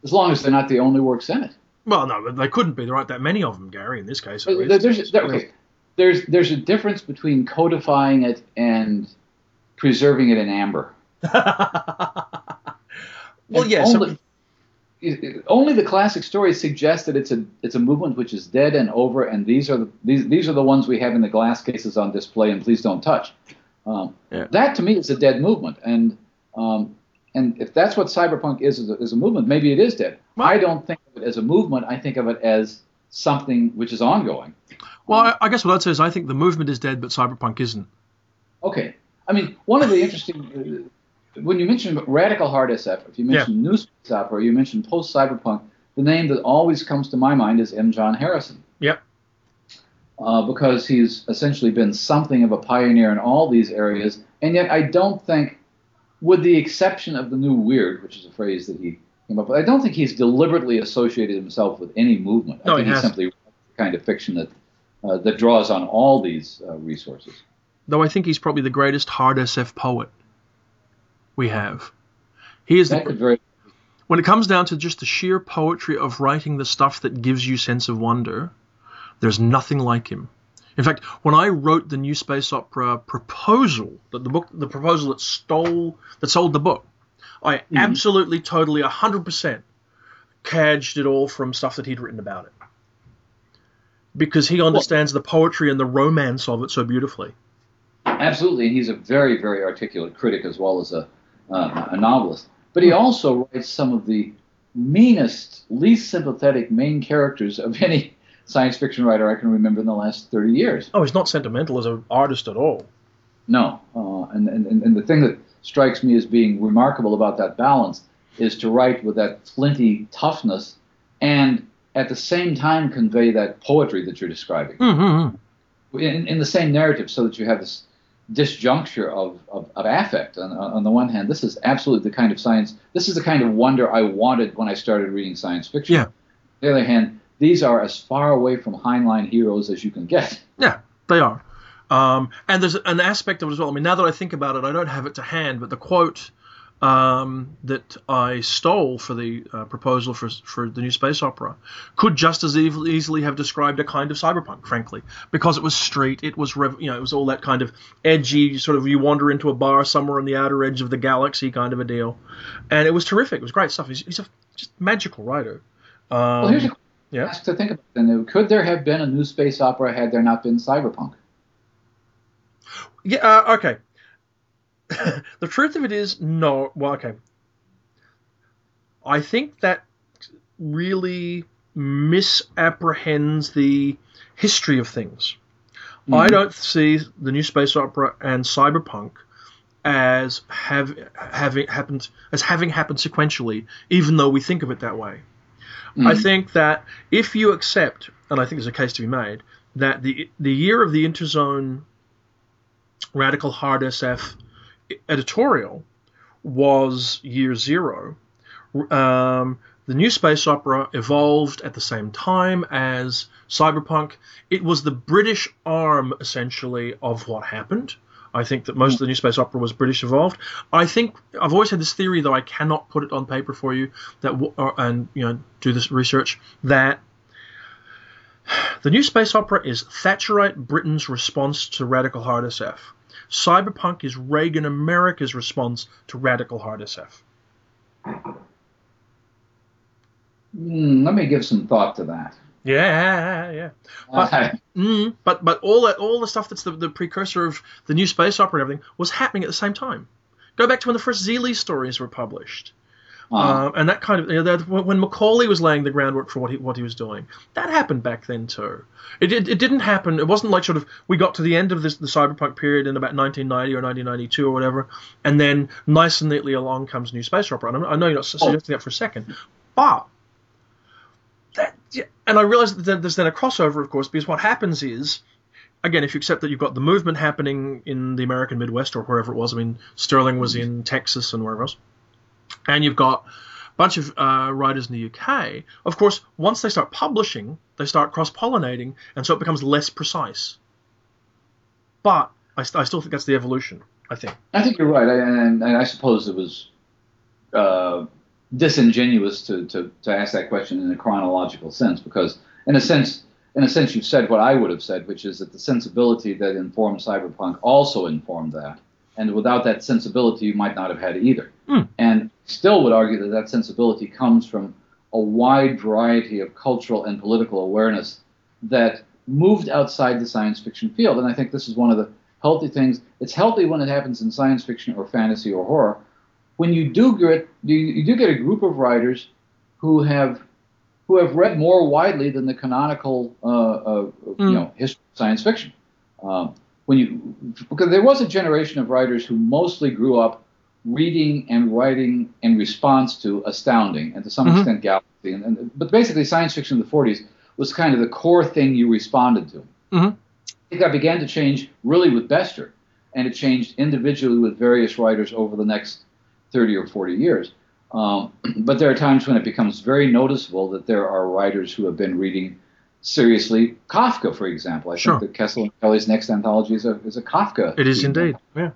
As long as they're not the only works in it. Well, no, they couldn't be. There aren't that many of them, Gary. In this case, at least. There's, there- okay, there's there's a difference between codifying it and preserving it in amber. well, And yes. Only, it- it- only the classic stories suggest that it's a it's a movement which is dead and over, and these are the these these are the ones we have in the glass cases on display, and please don't touch. Um, Yeah. That to me is a dead movement, and um, and if that's what cyberpunk is as a, as a movement, maybe it is dead. Well- I don't think of it as a movement. I think of it as something which is ongoing. well, I, I guess what I'd say is I think the movement is dead, but cyberpunk isn't. Okay. I mean, one of the interesting uh, when you mention radical hard SF, if you mention new space opera, you mention post cyberpunk, the name that always comes to my mind is M. John Harrison. Yep. Uh, because he's essentially been something of a pioneer in all these areas, and yet I don't think, with the exception of the new weird, which is a phrase that he came up with, I don't think he's deliberately associated himself with any movement. No, I think he he's simply the kind of fiction that uh, that draws on all these uh, resources. Though I think he's probably the greatest hard SF poet we have. He is That the, very when it comes down to just the sheer poetry of writing the stuff that gives you sense of wonder, there's nothing like him. In fact, when I wrote the new space opera proposal, the, the book, the proposal that stole, that sold the book, I hmm. absolutely, totally, hundred percent cadged it all from stuff that he'd written about it, because he understands the poetry and the romance of it so beautifully. Absolutely, and he's a very, very articulate critic as well as a, uh, a novelist. But he also writes some of the meanest, least sympathetic main characters of any science fiction writer I can remember in the last 30 years. Oh, he's not sentimental as an artist at all. No, uh, and, and, and the thing that strikes me as being remarkable about that balance is to write with that flinty toughness and at the same time convey that poetry that you're describing. Mm-hmm. in, in the same narrative so that you have this disjuncture of, of, of affect. On, on the one hand, this is absolutely the kind of science, this is the kind of wonder I wanted when I started reading science fiction. Yeah. On the other hand, these are as far away from Heinlein heroes as you can get. Yeah, they are. Um, and there's an aspect of it as well. I mean, now that I think about it, I don't have it to hand, but the quote um, that I stole for the uh, proposal for for the new space opera could just as easily have described a kind of cyberpunk, frankly, because it was street, it was rev- you know, it was all that kind of edgy sort of you wander into a bar somewhere on the outer edge of the galaxy kind of a deal, and it was terrific. It was great stuff. He's, he's a just magical writer. Um, well, here's a question yeah. to think about. Then could there have been a new space opera had there not been cyberpunk? Yeah. Uh, okay. the truth of it is, no. Well, okay. I think that really misapprehends the history of things. I Mhm. don't see the new space opera and cyberpunk as have having happened as having happened sequentially, even though we think of it that way. I think that if you accept, and I think there's a case to be made, that the the year of the interzone radical hard SF editorial was year zero. Um, the new space opera evolved at the same time as cyberpunk. It was the British arm, essentially, of what happened. I think that most of the new space opera was British evolved. I think I've always had this theory, though I cannot put it on paper for you, that and you know do this research that the new space opera is Thatcherite Britain's response to radical hard SF. Cyberpunk is Reagan America's response to radical hard SF. Mm, let me give some thought to that. Yeah, yeah. But, uh, mm, but but all that all the stuff that's the, the precursor of the new space opera and everything was happening at the same time. Go back to when the first Xeelee stories were published. Um, and that kind of you know, that, when McAuley was laying the groundwork for what he what he was doing, that happened back then too. It, it, it didn't happen. It wasn't like sort of we got to the end of this the cyberpunk period in about 1990 or 1992 or whatever, and then nice and neatly along comes New Space Opera. And I know you're not oh. suggesting that for a second, but that yeah, and I realize that there's then a crossover, of course, because what happens is again, if you accept that you've got the movement happening in the American Midwest or wherever it was, I mean, Sterling was in Texas and wherever else and you've got a bunch of uh, writers in the UK. Of course, once they start publishing, they start cross pollinating, and so it becomes less precise. But I, st- I, still think that's the evolution. I think. I think you're right, and, and I suppose it was uh, disingenuous to, to, to ask that question in a chronological sense, because in a sense, in a sense, you've said what I would have said, which is that the sensibility that informed cyberpunk also informed that, and without that sensibility, you might not have had either. Mm. And still would argue that that sensibility comes from a wide variety of cultural and political awareness that moved outside the science fiction field. And I think this is one of the healthy things. It's healthy when it happens in science fiction or fantasy or horror. When you do get you, you do get a group of writers who have who have read more widely than the canonical uh, uh, mm. you know history of science fiction. Um, when you because there was a generation of writers who mostly grew up reading and writing in response to astounding and to some mm-hmm. extent galaxy. And, and, but basically, science fiction in the 40s was kind of the core thing you responded to. Mm-hmm. I think that began to change really with Bester, and it changed individually with various writers over the next 30 or 40 years. Um, but there are times when it becomes very noticeable that there are writers who have been reading seriously Kafka, for example. I sure. think that Kessel and Kelly's next anthology is a, is a Kafka. It is indeed. Yeah.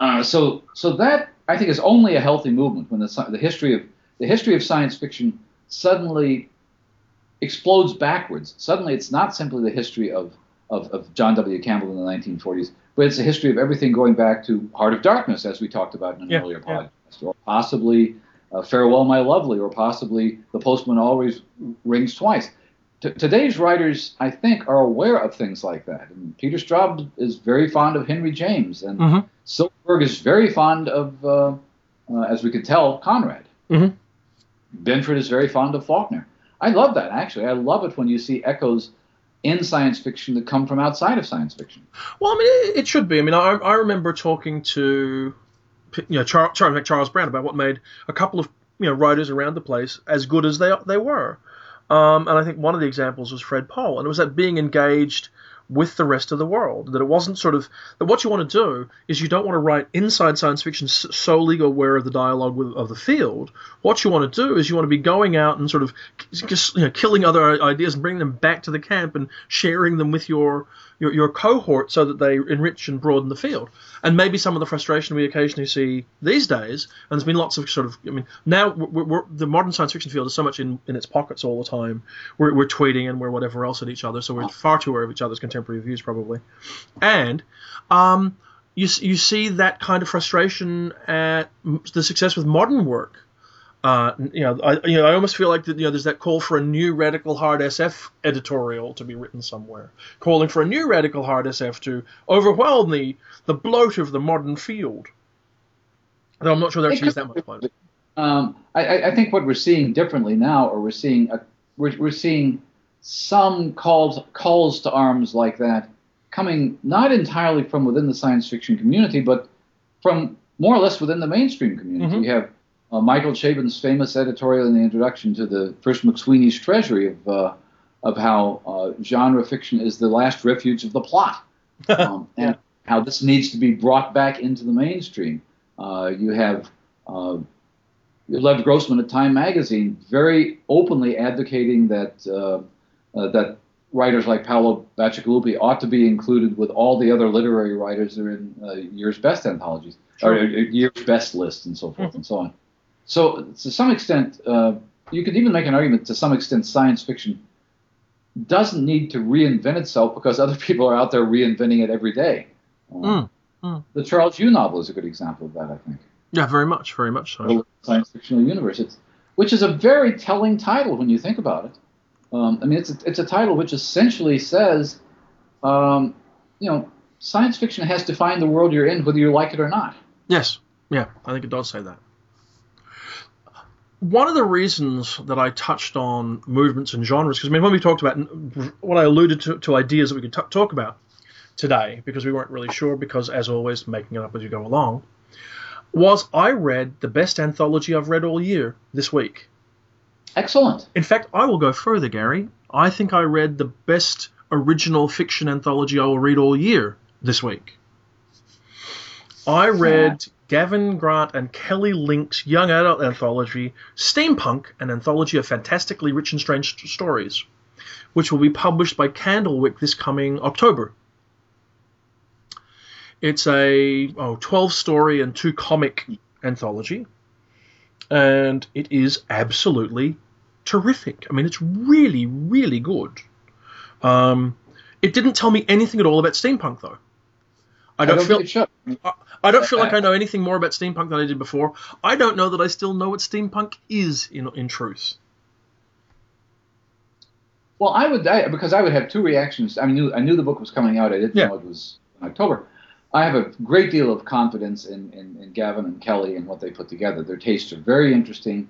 Uh, so, so that I think is only a healthy movement when the, the history of the history of science fiction suddenly explodes backwards. Suddenly, it's not simply the history of, of, of John W. Campbell in the 1940s, but it's a history of everything going back to Heart of Darkness, as we talked about in an yeah, earlier podcast, yeah. or possibly uh, Farewell, My Lovely, or possibly The Postman Always Rings Twice. T- today's writers, I think, are aware of things like that. And Peter Straub is very fond of Henry James, and mm-hmm. Silverberg is very fond of, uh, uh, as we could tell, Conrad. Mm-hmm. Benford is very fond of Faulkner. I love that, actually. I love it when you see echoes in science fiction that come from outside of science fiction. Well, I mean, it, should be. I mean, I, I remember talking to you know Charles, Charles Brown about what made a couple of you know writers around the place as good as they they were. Um, and I think one of the examples was Fred Pohl, and it was that being engaged with the rest of the world. That it wasn't sort of that what you want to do is you don't want to write inside science fiction solely aware of the dialogue with, of the field. What you want to do is you want to be going out and sort of you know, killing other ideas and bringing them back to the camp and sharing them with your your, your cohort so that they enrich and broaden the field. And maybe some of the frustration we occasionally see these days, and there's been lots of sort of, I mean, now we're, we're, the modern science fiction field is so much in, in its pockets all the time. We're, we're tweeting and we're whatever else at each other, so we're far too aware of each other's contemporary views probably. And um, you, you see that kind of frustration at the success with modern work uh, you know, I you know I almost feel like that, you know there's that call for a new radical hard SF editorial to be written somewhere, calling for a new radical hard SF to overwhelm the the bloat of the modern field. Though I'm not sure there actually is that much bloat. Um, I, I, think what we're seeing differently now, or we're seeing a, we're, we're seeing some calls calls to arms like that coming not entirely from within the science fiction community, but from more or less within the mainstream community. Mhm. You have uh, Michael Chabon's famous editorial in the introduction to the first McSweeney's Treasury of uh, of how uh, genre fiction is the last refuge of the plot, um, and how this needs to be brought back into the mainstream. Uh, you have uh, Lev Grossman at Time Magazine very openly advocating that uh, uh, that writers like Paolo Bacigalupi ought to be included with all the other literary writers that are in uh, year's best anthologies or Sure. uh, year's best list and so forth and so on. So to some extent, uh, you could even make an argument to some extent science fiction doesn't need to reinvent itself because other people are out there reinventing it every day. Uh, Mm, mm. The Charles Yu novel is a good example of that, I think Yeah, very much, very much so. the science fictional universe. It's, which is a very telling title when you think about it. Um, I mean, it's a, it's a title which essentially says, um, you know, science fiction has defined the world you're in, whether you like it or not. Yes, yeah, I think it does say that. One of the reasons that I touched on movements and genres, because I mean, when we talked about what I alluded to, to ideas that we could t- talk about today, because we weren't really sure, because as always, making it up as you go along, was I read the best anthology I've read all year this week. Excellent. In fact, I will go further, Gary. I think I read the best original fiction anthology I will read all year this week. I read Gavin Grant and Kelly Link's young adult anthology, Steampunk, an anthology of fantastically rich and strange st- stories, which will be published by Candlewick this coming October. It's a oh, 12 story and two comic anthology, and it is absolutely terrific. I mean, it's really, really good. Um, it didn't tell me anything at all about steampunk, though. I don't, feel think it should. I, I don't feel like I know anything more about steampunk than I did before. I don't know that I still know what steampunk is in in truth. Well, I would I, because I would have two reactions. I knew I knew the book was coming out. I didn't Yeah. know it was in October. I have a great deal of confidence in, in, in Gavin and Kelly and what they put together. Their tastes are very interesting.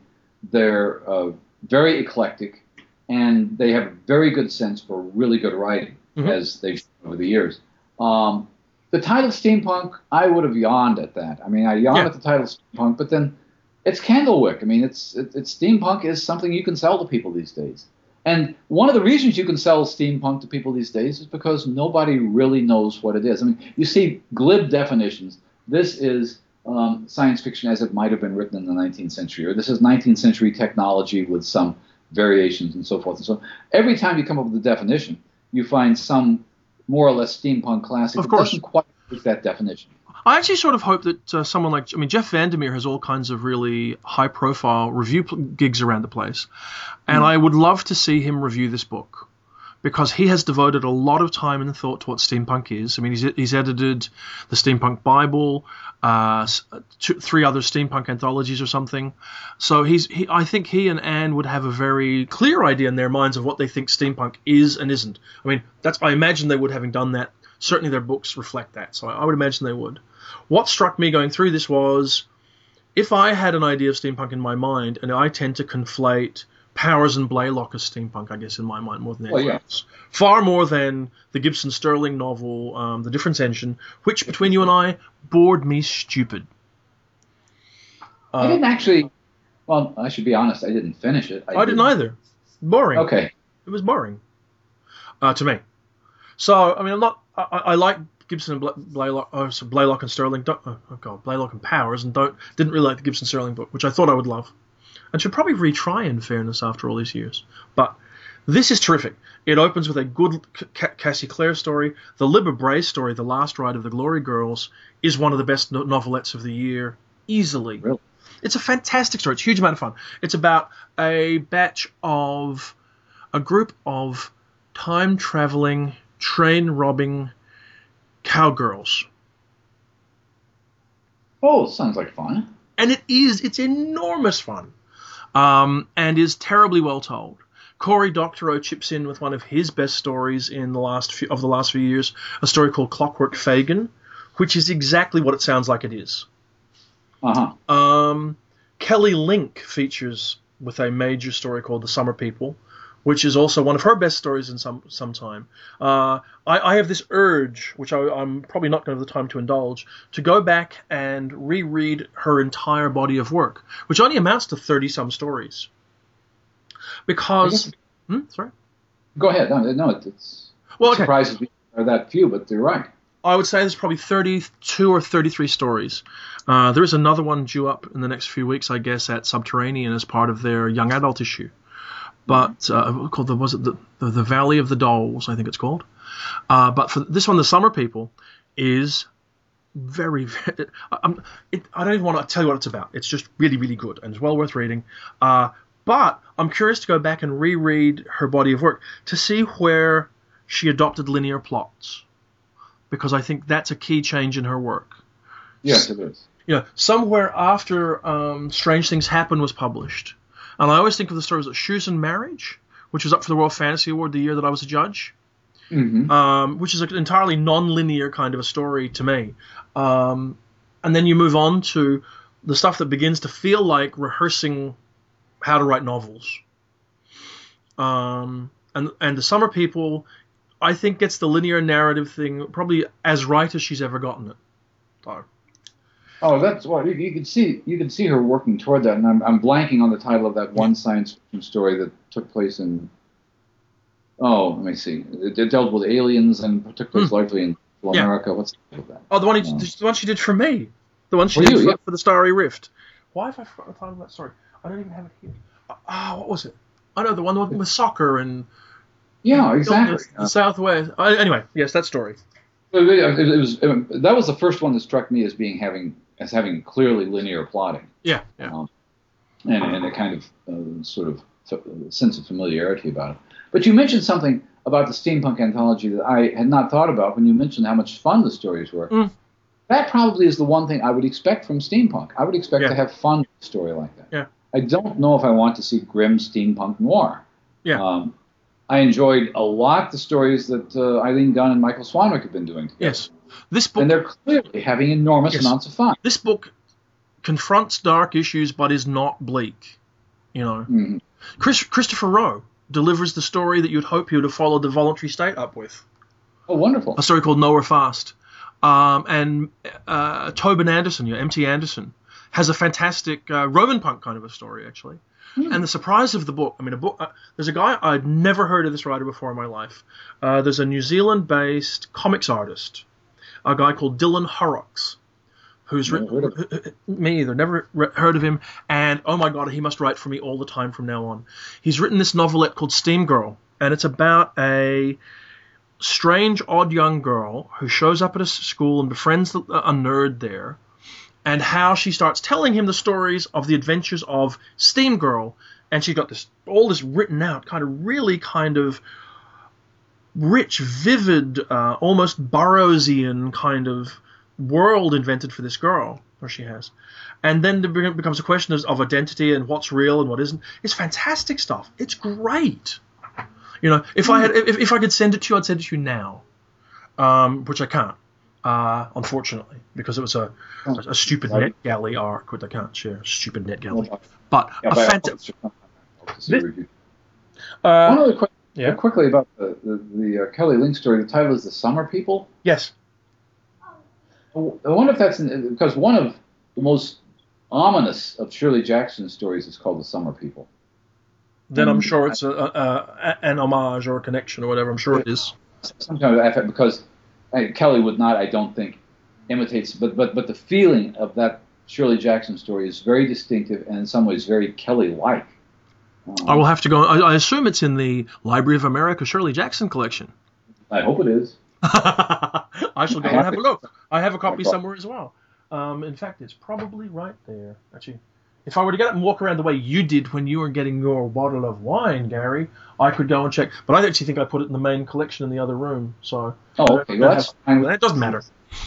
They're uh, very eclectic, and they have a very good sense for really good writing, Mhm. as they've shown over the years. Um, the title steampunk, I would have yawned at that. I mean, I yawned Yeah. at the title steampunk, but then it's Candlewick. I mean, it's, it, it's steampunk is something you can sell to people these days. And one of the reasons you can sell steampunk to people these days is because nobody really knows what it is. I mean, you see glib definitions. This is um, science fiction as it might have been written in the 19th century, or this is 19th century technology with some variations and so forth and so on. Every time you come up with a definition, you find some more or less steampunk classic Of course. doesn't quite fit that definition. I actually sort of hope that uh, someone like I mean Jeff Vandermeer has all kinds of really high profile review pl- gigs around the place, and I would love to see him review this book because he has devoted a lot of time and thought to what steampunk is. I mean, he's, he's edited the Steampunk Bible, uh, two, three other steampunk anthologies or something. So he's he, I think he and Anne would have a very clear idea in their minds of what they think steampunk is and isn't. I mean, that's I imagine they would having done that. Certainly, their books reflect that. So I, I would imagine they would. What struck me going through this was if I had an idea of steampunk in my mind, and I tend to conflate Powers and Blaylock as steampunk, I guess, in my mind more than Well, anything yeah. else. Far more than the Gibson Sterling novel, um, The Difference Engine, which between you and I bored me stupid. I Uh, didn't actually. Well, I should be honest. I didn't finish it. I didn't either. Boring. Okay. It was boring uh, to me. So I mean, I'm not. I, I I like Gibson and Bla- Blaylock. Oh, so Blaylock and Sterling. Don't, oh oh, God, Blaylock and Powers, and don't didn't really like the Gibson Sterling book, which I thought I would love, and should probably retry. In fairness, after all these years, but this is terrific. It opens with a good Cassie Clare story. The Libba Bray story, The Last Ride of the Glory Girls, is one of the best no- novelettes of the year, easily. Really? It's a fantastic story. It's a huge amount of fun. It's about a batch of a group of time traveling, train robbing cowgirls. Oh, sounds like fun. And it is, it's enormous fun. Um, and is terribly well told. Cory Doctorow chips in with one of his best stories in the last few, of the last few years, a story called Clockwork Fagin, which is exactly what it sounds like it is. Uh huh. Um, Kelly Link features with a major story called The Summer People, which is also one of her best stories in some some time. Uh, I, I have this urge, which I, I'm probably not going to have the time to indulge, to go back and reread her entire body of work, which only amounts to thirty some stories. Because, hmm? sorry. Go ahead. No, no it's Well, it okay. surprises me are that few, but you're right. I would say there's probably 32 or 33 stories. Uh, there is another one due up in the next few weeks, I guess, at Subterranean as part of their young adult issue. But uh, called the was it the, the the Valley of the Dolls? I think it's called. Uh, but for this one, the Summer People is very, very I'm, it, I don't even want to tell you what it's about. It's just really, really good and it's well worth reading. Uh, but I'm curious to go back and reread her body of work to see where she adopted linear plots because I think that's a key change in her work. Yes, it is. You know, somewhere after um, Strange Things Happen was published, and I always think of the stories of Shoes and Marriage, which was up for the World Fantasy Award the year that I was a judge, hmm um, which is an entirely non-linear kind of a story to me. Um, and then you move on to the stuff that begins to feel like rehearsing how to write novels. Um, and and the Summer People, I think, gets the linear narrative thing probably as right as she's ever gotten it. So, Oh, that's what you, you can see. You can see her working toward that, and I'm, I'm blanking on the title of that one science fiction story that took place in. Oh, let me see. It, it dealt with aliens and took place largely in. Yeah. America. What's the title of that? oh, the one he, Oh. the one she did for me, the one she did you, for, yeah. for the Starry Rift. Why have I forgotten the title of that story? I don't even have it here. Ah, what was it? I know the one with, with soccer and Yeah, exactly. the, the Southwest. Uh, anyway, yes, that story. It, it- it was it- that was the first one that struck me as being having as having clearly linear plotting Yeah, yeah. um, and, and a kind of uh, sort of f- sense of familiarity about it. But you mentioned something about the steampunk anthology that I had not thought about when you mentioned how much fun the stories were. Mm. That probably is the one thing I would expect from steampunk. I would expect Yeah. to have fun story like that. Yeah. I don't know if I want to see grim steampunk noir. Yeah. Um, I enjoyed a lot the stories that uh, Eileen Gunn and Michael Swanwick have been doing. together. Yes. This book And they're clearly having enormous Yes. amounts of fun. this book confronts dark issues but is not bleak. You know, Mhm. Chris, Christopher Rowe delivers the story that you'd hope he would have followed the voluntary state up with. Oh, wonderful. A story called Nowhere Fast. Um, and uh, Tobin Anderson, you know, M.T. Anderson, has a fantastic uh, Roman punk kind of a story, actually. Hmm. And the surprise of the book, I mean, a book. Uh, there's a guy I'd never heard of this writer before in my life. Uh, there's a New Zealand-based comics artist, a guy called Dylan Horrocks, who's written heard me either, never re- heard of him. And oh my god, he must write for me all the time from now on. He's written this novelette called Steam Girl, and it's about a strange, odd young girl who shows up at a school and befriends a nerd there, and how she starts telling him the stories of the adventures of Steam Girl, and she's got this all this written out, kind of really kind of rich, vivid, uh, almost Burroughsian kind of world invented for this girl, or she has. And then be- becomes a question of, of identity and what's real and what isn't. It's fantastic stuff. It's great. You know, if I had, if, if I could send it to you, I'd send it to you now, um, which I can't, uh, unfortunately, because it was a, a, a stupid Right. NetGalley arc, which I can't share. Stupid NetGalley. But Yeah, a by all fantastic. means, to see a review. Uh, One other question, yeah. quickly about the the, the uh, Kelly Link story. The title is "The Summer People." yes. I wonder if that's in, because one of the most ominous of Shirley Jackson's stories is called "The Summer People." Then I'm Mm. sure it's a, a, a, an homage or a connection or whatever. I'm sure it is. Some kind of effort because Kelly would not, I don't think, imitates, but but but the feeling of that Shirley Jackson story is very distinctive and in some ways very Kelly-like. Um, I will have to go. I, I assume it's in the Library of America Shirley Jackson collection. I hope it is. I shall go I and have have a look. I have a copy somewhere as well. Um, in fact, it's probably right there. Actually, if I were to get up and walk around the way you did when you were getting your bottle of wine, Gary, I could go and check. But I actually think I put it in the main collection in the other room. So Oh, okay. Well, that's fine. that doesn't matter.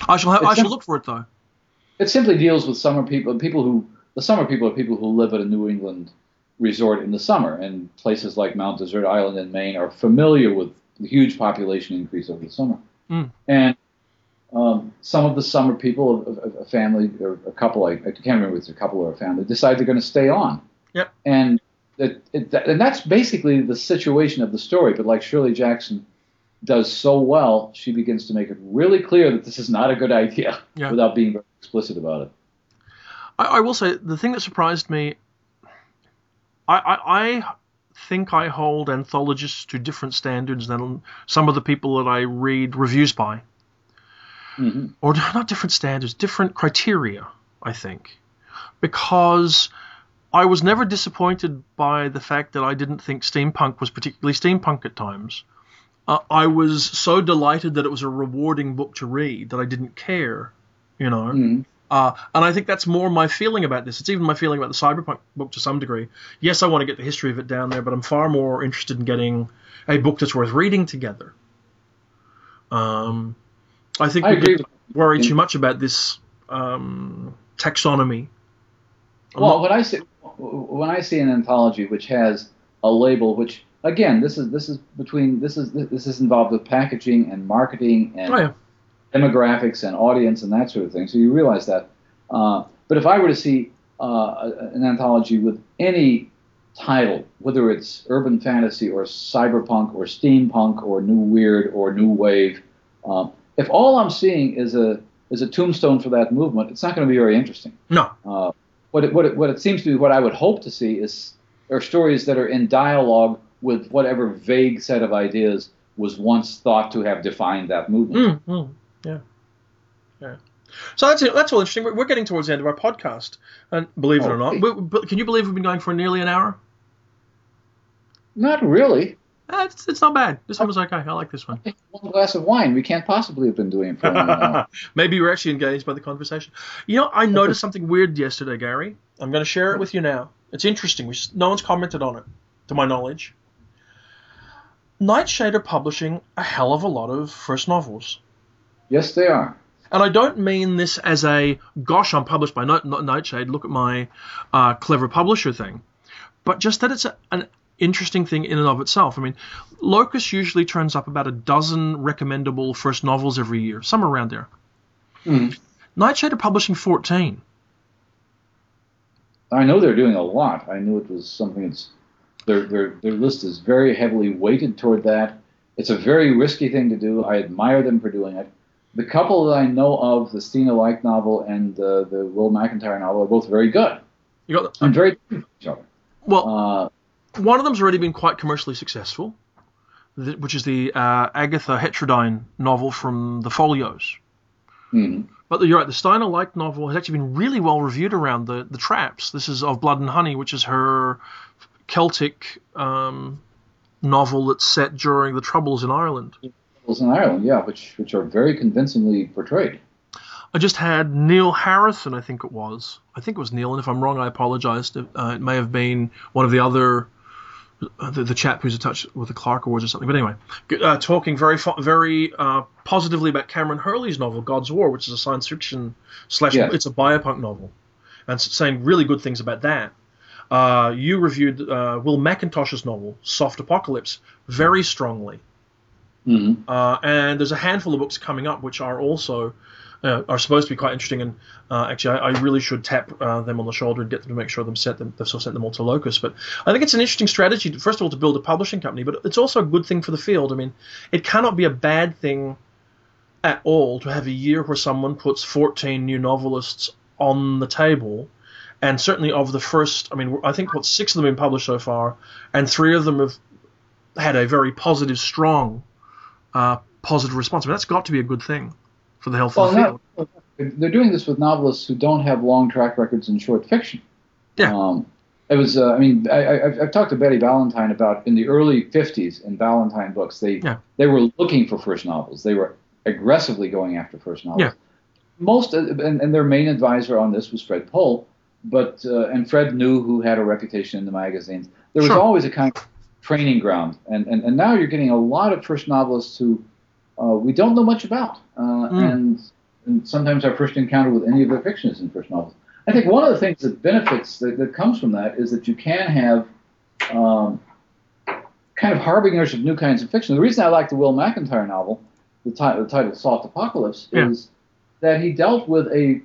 I shall. Have, I shall look for it though. It simply deals with summer people, people who the summer people are people who live at a New England resort in the summer, and places like Mount Desert Island in Maine are familiar with the huge population increase over the summer. Mm. And um, some of the summer people, a, a, family or a couple, I, I can't remember if it's a couple or a family, decide they're going to stay on. Yep. And it, it, and that's basically the situation of the story. But like Shirley Jackson does so well, she begins to make it really clear that this is not a good idea Yeah. without being very explicit about it. I, I will say the thing that surprised me. I, I, I think I hold anthologists to different standards than some of the people that I read reviews by, hmm or not different standards, different criteria. I think because I was never disappointed by the fact that I didn't think steampunk was particularly steampunk at times. Uh, I was so delighted that it was a rewarding book to read that I didn't care, you know. hmm Uh, and I think that's more my feeling about this. It's even my feeling about the cyberpunk book to some degree. Yes, I want to get the history of it down there, but I'm far more interested in getting a book that's worth reading together. Um, I think I we get worry too much about this um, taxonomy. Well, when I see when I see an anthology which has a label, which again, this is this is between this is this is involved with packaging and marketing and oh yeah, demographics and audience and that sort of thing. So you realize that. Uh, but if I were to see uh, an anthology with any title, whether it's urban fantasy or cyberpunk or steampunk or new weird or new wave, um, if all I'm seeing is a is a tombstone for that movement, it's not going to be very interesting. no, Uh, what, it, what, it, what it seems to be, what I would hope to see is are stories that are in dialogue with whatever vague set of ideas was once thought to have defined that movement. Mm, mm, yeah, yeah. So that's it. That's all interesting. We're, getting towards the end of our podcast, and believe it or not, we, can you believe we've been going for nearly an hour? Not really. Eh, it's, it's not bad. This one was okay. I like this one. One glass of wine. We can't possibly have been doing it for long enough. Maybe you're actually engaged by the conversation. You know, I noticed something weird yesterday, Gary. I'm going to share it with you now. It's interesting. We, s- no one's commented on it, to my knowledge. Nightshade are publishing a hell of a lot of first novels. Yes, they are. And I don't mean this as a, gosh, I'm published by Night- Night- Nightshade, look at my uh, clever publisher thing. But just that it's a, an interesting thing in and of itself. I mean, Locus usually turns up about a dozen recommendable first novels every year, somewhere around there. Mhm. Nightshade are publishing 14. I know they're doing a lot. I knew it was something that's their their their list is very heavily weighted toward that. It's a very risky thing to do. I admire them for doing it. The couple that I know of, the Stina Leicht novel and uh, the Will McIntyre novel, are both very good You got and very from each other. well, Uh, one of them's already been quite commercially successful, which is the uh, Agatha Heterodyne novel from the Foglios. mhm. But you're right, the Stina Leicht novel has actually been really well reviewed around the, the traps. This is Of Blood and Honey, which is her Celtic um, novel that's set during the Troubles in Ireland. Novels in Ireland, yeah, which which are very convincingly portrayed. I just had Niall Harrison, I think it was. I think it was Niall, and if I'm wrong, I apologise. Uh, it may have been one of the other, the, the chap who's attached with the Clarke Awards or something. But anyway, uh, talking very very uh, positively about Kameron Hurley's novel God's War, which is a science fiction slash it's a biopunk novel, and saying really good things about that. Uh, you reviewed uh, Will McIntosh's novel Soft Apocalypse very strongly. hmm Uh, and there's a handful of books coming up which are also uh, are supposed to be quite interesting. And uh, actually, I, I really should tap uh, them on the shoulder and get them to make sure them set them they've of sent them all to Locus. But I think it's an interesting strategy. To, first of all, to build a publishing company, but it's also a good thing for the field. I mean, it cannot be a bad thing at all to have a year where someone puts 14 new novelists on the table. And certainly of the first, I mean, I think what six of them have been published so far, and three of them have had a very positive, strong uh, positive response. I mean, that's got to be a good thing for the health Well, of the field. they're doing this with novelists who don't have long track records in short fiction. Yeah. Um, it was. Uh, I mean, I, I've talked to Betty Ballantine about in the early '50s in Ballantine books. They Yeah. they were looking for first novels. They were aggressively going after first novels. Yeah. Most of- and, and their main advisor on this was Fred Pohl, but uh, and Fred knew who had a reputation in the magazines. There was Sure. always a kind of training ground, and, and and now you're getting a lot of first novelists who uh, we don't know much about, uh, Mm. and and sometimes our first encounter with any of their fiction is in first novels. I think one of the things that benefits that, that comes from that is that you can have um, kind of harbingers of new kinds of fiction. The reason I like the Will McIntyre novel, the, ti- the title Soft Apocalypse, Yeah. is that he dealt with a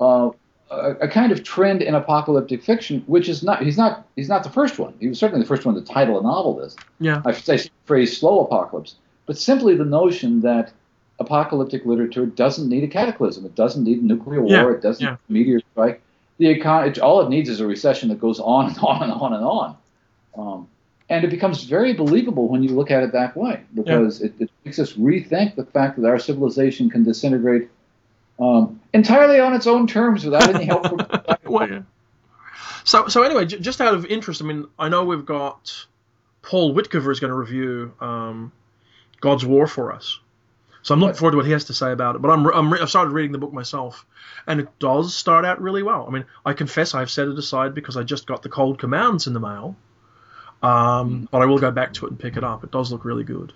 uh, a, a, kind of trend in apocalyptic fiction, which is not he's not he's not the first one. He was certainly the first one to title a novel this. Yeah. I should say phrase slow apocalypse, but simply the notion that apocalyptic literature doesn't need a cataclysm. It doesn't need nuclear war. Yeah, It doesn't yeah. need a meteor strike. The econ- it, all it needs is a recession that goes on and on and on and on. Um, and it becomes very believable when you look at it that way because it, it makes us rethink the fact that our civilization can disintegrate um, entirely on its own terms without any help from Well, yeah. So, so anyway, j- just out of interest, I mean, I know we've got Paul Witcover is going to review um, God's War for us. So I'm looking forward to what he has to say about it. But I'm, I'm re- I've started reading the book myself, and it does start out really well. I mean, I confess I've set it aside because I just got the Cold Commands in the mail, um, but I will go back to it and pick it up. It does look really good.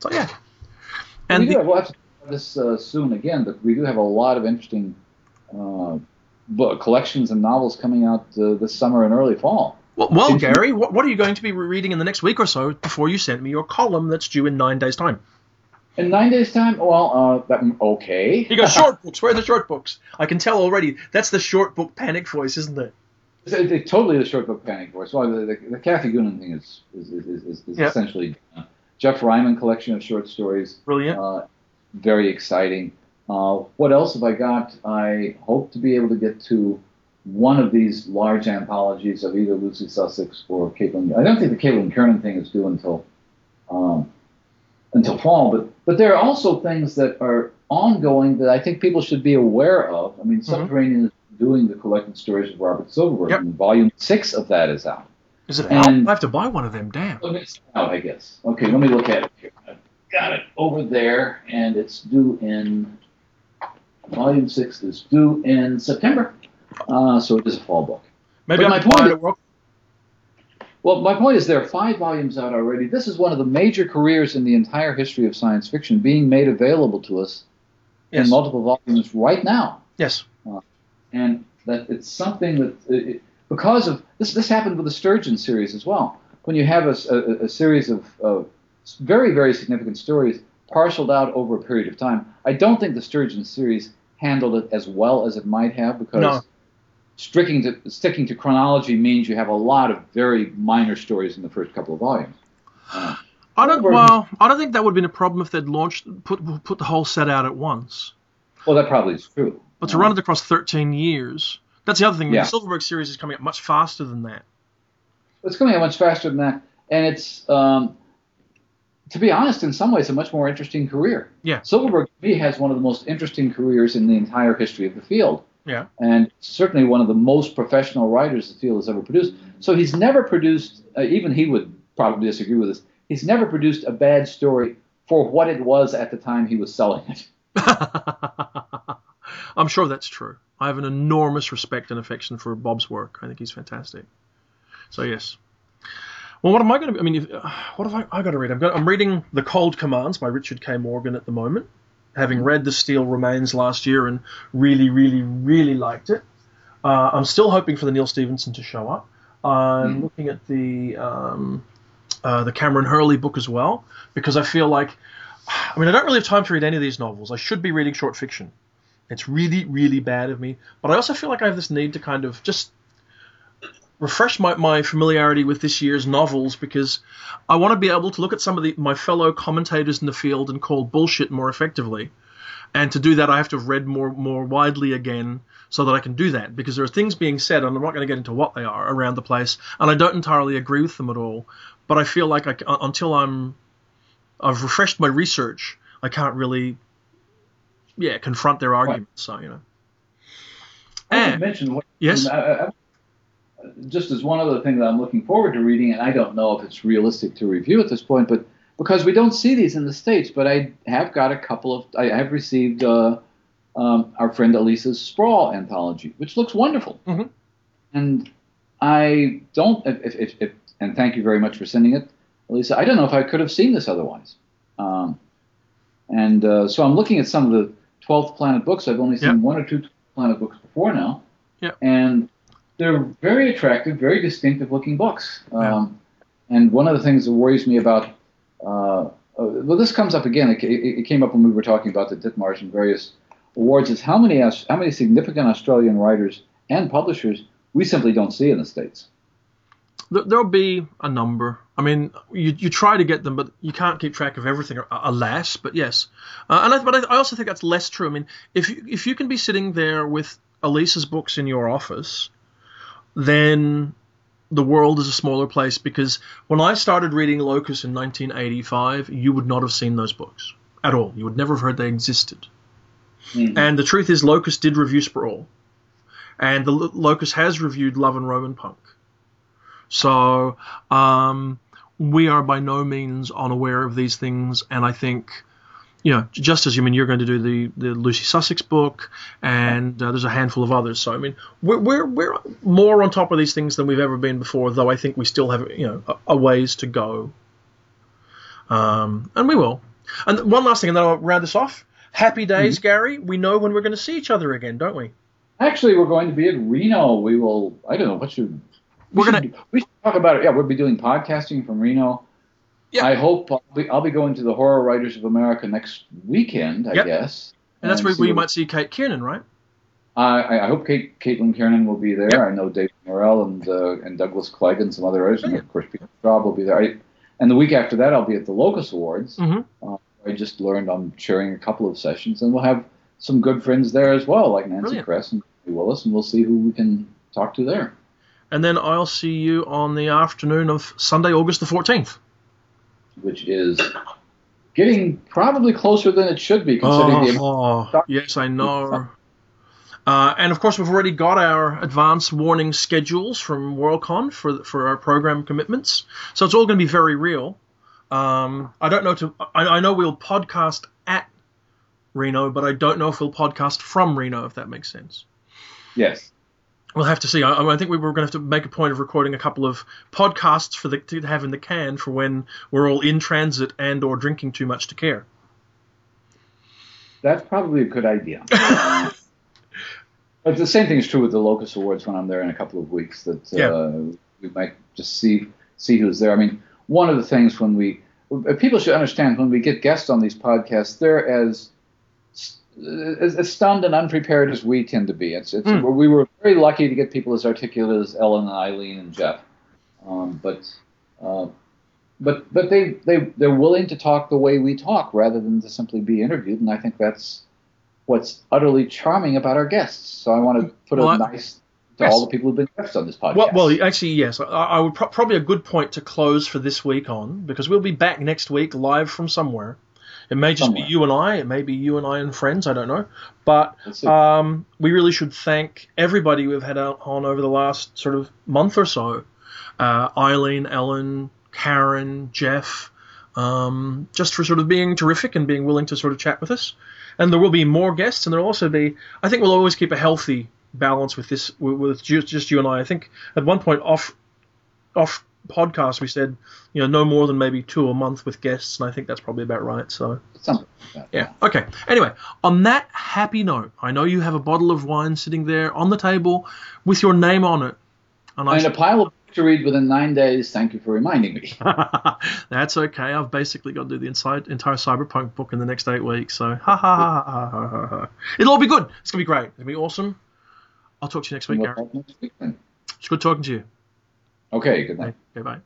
So yeah, and we do the- have, we'll have to talk about this uh, soon again, but we do have a lot of interesting uh, book collections and novels coming out uh, this summer and early fall. Well, well Gary, what, what are you going to be reading in the next week or so before you send me your column that's due in nine days' time? In nine days' time, well, uh, that okay. You got short books. Where are the short books? I can tell already. That's the short book panic voice, isn't it? It's, it's totally the short book panic voice. Well, the, the, the Kathy Goonan thing is is, is, is, is Yeah. essentially uh, Geoff Ryman collection of short stories. Brilliant. Uh, very exciting. Uh, what else have I got? I hope to be able to get to one of these large anthologies of either Lucy Sussex or Caitlin. I don't think the Caitlin Kiernan thing is due until um, until fall, but but there are also things that are ongoing that I think people should be aware of. I mean, Subterranean is doing the collected stories of Robert Silverberg, Yep. and volume six of that is out. Is it out? I have to buy one of them. Damn. Oh, it's out, I guess. Okay, let me look at it here. I've got it over there, and it's due in volume six is due in September. Uh, so it is a fall book. Maybe But my point work. Well, my point is there are five volumes out already. This is one of the major careers in the entire history of science fiction being made available to us Yes. in multiple volumes right now. Yes. and that it's something that it, because of this this happened with the Sturgeon series as well. When you have a series of, of very very significant stories parceled out over a period of time, I don't think the Sturgeon series handled it as well as it might have because No. Sticking to sticking to chronology means you have a lot of very minor stories in the first couple of volumes. Uh, I don't. Silverberg- Well, I don't think that would have been a problem if they'd launched put put the whole set out at once. well, that probably is true. But to run it across 13 years, that's the other thing. Yeah. The Silverberg series is coming up much faster than that. It's coming out much faster than that, and it's, um, to be honest, in some ways, a much more interesting career. Yeah. Silverberg, to me, has one of the most interesting careers in the entire history of the field, Yeah. and certainly one of the most professional writers the field has ever produced. So he's never produced, uh, even he would probably disagree with this, he's never produced a bad story for what it was at the time he was selling it. I'm sure that's true. I have an enormous respect and affection for Bob's work. I think he's fantastic. So yes. Well, what am I going to? I mean, if, uh, what have I, I got to read? I've got, I'm reading The Cold Commands by Richard K. Morgan at the moment. Having read The Steel Remains last year and really, really, really liked it. Uh, I'm still hoping for the Neal Stephenson to show up. I'm Mhm. looking at the um, uh, the Kameron Hurley book as well because I feel like, I mean, I don't really have time to read any of these novels. I should be reading short fiction. It's really, really bad of me. But I also feel like I have this need to kind of just refresh my, my familiarity with this year's novels because I want to be able to look at some of the, my fellow commentators in the field and call bullshit more effectively. And to do that, I have to have read more more widely again so that I can do that because there are things being said, and I'm not going to get into what they are around the place, and I don't entirely agree with them at all. But I feel like I, c- uh, until I'm I've refreshed my research, I can't really yeah confront their arguments. So you know. I should mention what, yes. I, I- just as one other thing that I'm looking forward to reading, and I don't know if it's realistic to review at this point, but because we don't see these in the states, but I have got a couple of, I have received uh, um, our friend Alisa's Sprawl anthology, which looks wonderful, Mhm. and I don't, if, if, if, if, and thank you very much for sending it, Alisa. I don't know if I could have seen this otherwise, um, and uh, so I'm looking at some of the Twelfth Planet books. I've only seen Yep. one or two Planet books before now. Yep. And they're very attractive, very distinctive looking books. Yeah. Um, and one of the things that worries me about, uh, uh, well, this comes up again. It, it, it came up when we were talking about the Ditmars and various awards is how many how many significant Australian writers and publishers we simply don't see in the states. There'll be a number. I mean, you, you try to get them, but you can't keep track of everything, alas. But yes, uh, and I, but I also think that's less true. I mean, if you, if you can be sitting there with Alisa's books in your office, then the world is a smaller place. Because when I started reading Locus in 1985, you would not have seen those books at all. You would never have heard they existed. Mm-hmm. And the truth is, Locus did review Sprawl, and the Locus has reviewed Love and Romanpunk. So um, we are by no means unaware of these things, and I think. You know, just as you I mean, you're going to do the, the Lucy Sussex book, and uh, there's a handful of others. So I mean, we're, we're we're more on top of these things than we've ever been before. Though I think we still have you know a, a ways to go. Um, and we will. And one last thing, and then I'll round this off. Happy days, mm-hmm. Gary. We know when we're going to see each other again, don't we? Actually, we're going to be in Reno. We will. I don't know what should we are gonna we should talk about it. Yeah, we'll be doing podcasting from Reno. Yeah. I hope I'll be, I'll be going to the Horror Writers of America next weekend. I yep. guess. And that's where, you might see Kate Kiernan, right? I, I hope Kate, Caitlin Kiernan will be there. Yep. I know Dave Morrell and uh, and Douglas Clegg and some other writers, and of course Peter Straub will be there. I, and the week after that, I'll be at the Locus Awards. Mm-hmm. Uh, I just learned I'm sharing a couple of sessions, and we'll have some good friends there as well, like Nancy Brilliant. Kress and Willis, and we'll see who we can talk to there and then I'll see you on the afternoon of Sunday, August the 14th. Which is getting probably closer than it should be, considering oh, the. Oh, yes, I know. Uh, and of course, we've already got our advance warning schedules from Worldcon for for our program commitments, so it's all going to be very real. Um, I don't know to. I, I know we'll podcast at Reno, but I don't know if we'll podcast from Reno, if that makes sense. Yes we'll have to see. I, I, think we were going to have to make a point of recording a couple of podcasts for the to have in the can for when we're all in transit and or drinking too much to care. That's probably a good idea. but the same thing is true with the Locus Awards when I'm there in a couple of weeks. That yeah. uh, we might just see see who's there. I mean, one of the things when we people should understand when we get guests on these podcasts, they're as as, stunned and unprepared as we tend to be. It's, it's mm. we were very lucky to get people as articulate as Ellen and Eileen and Jeff, um, but uh, but but they they they're willing to talk the way we talk rather than to simply be interviewed, and I think that's what's utterly charming about our guests. So I want to put well, a nice to yes. all the people who've been guests on this podcast. Well, well actually, yes. I, I would pro- probably a good point to close for this week on because we'll be back next week live from somewhere. It may just Somewhere. be you and I. It may be you and I and friends. I don't know. But um, we really should thank everybody we've had on over the last sort of month or so. Uh, Eileen, Ellen, Karen, Jeff, um, just for sort of being terrific and being willing to sort of chat with us. And there will be more guests, and there'll also be. I think we'll always keep a healthy balance with this, with, with just you and I. I think at one point off off podcast, we said, you know, no more than maybe two a month with guests, and I think that's probably about right. So, Something like yeah. Okay. Anyway, on that happy note, I know you have a bottle of wine sitting there on the table with your name on it, and, and a pile of books to read within nine days. Thank you for reminding me. That's okay. I've basically got to do the inside, entire cyberpunk book in the next eight weeks. So ha ha ha ha ha ha. ha. It'll all be good. It's gonna be great. It'll be awesome. I'll talk to you next week, we'll Gary. Next week, it's good talking to you. Okay, good night. Okay, bye.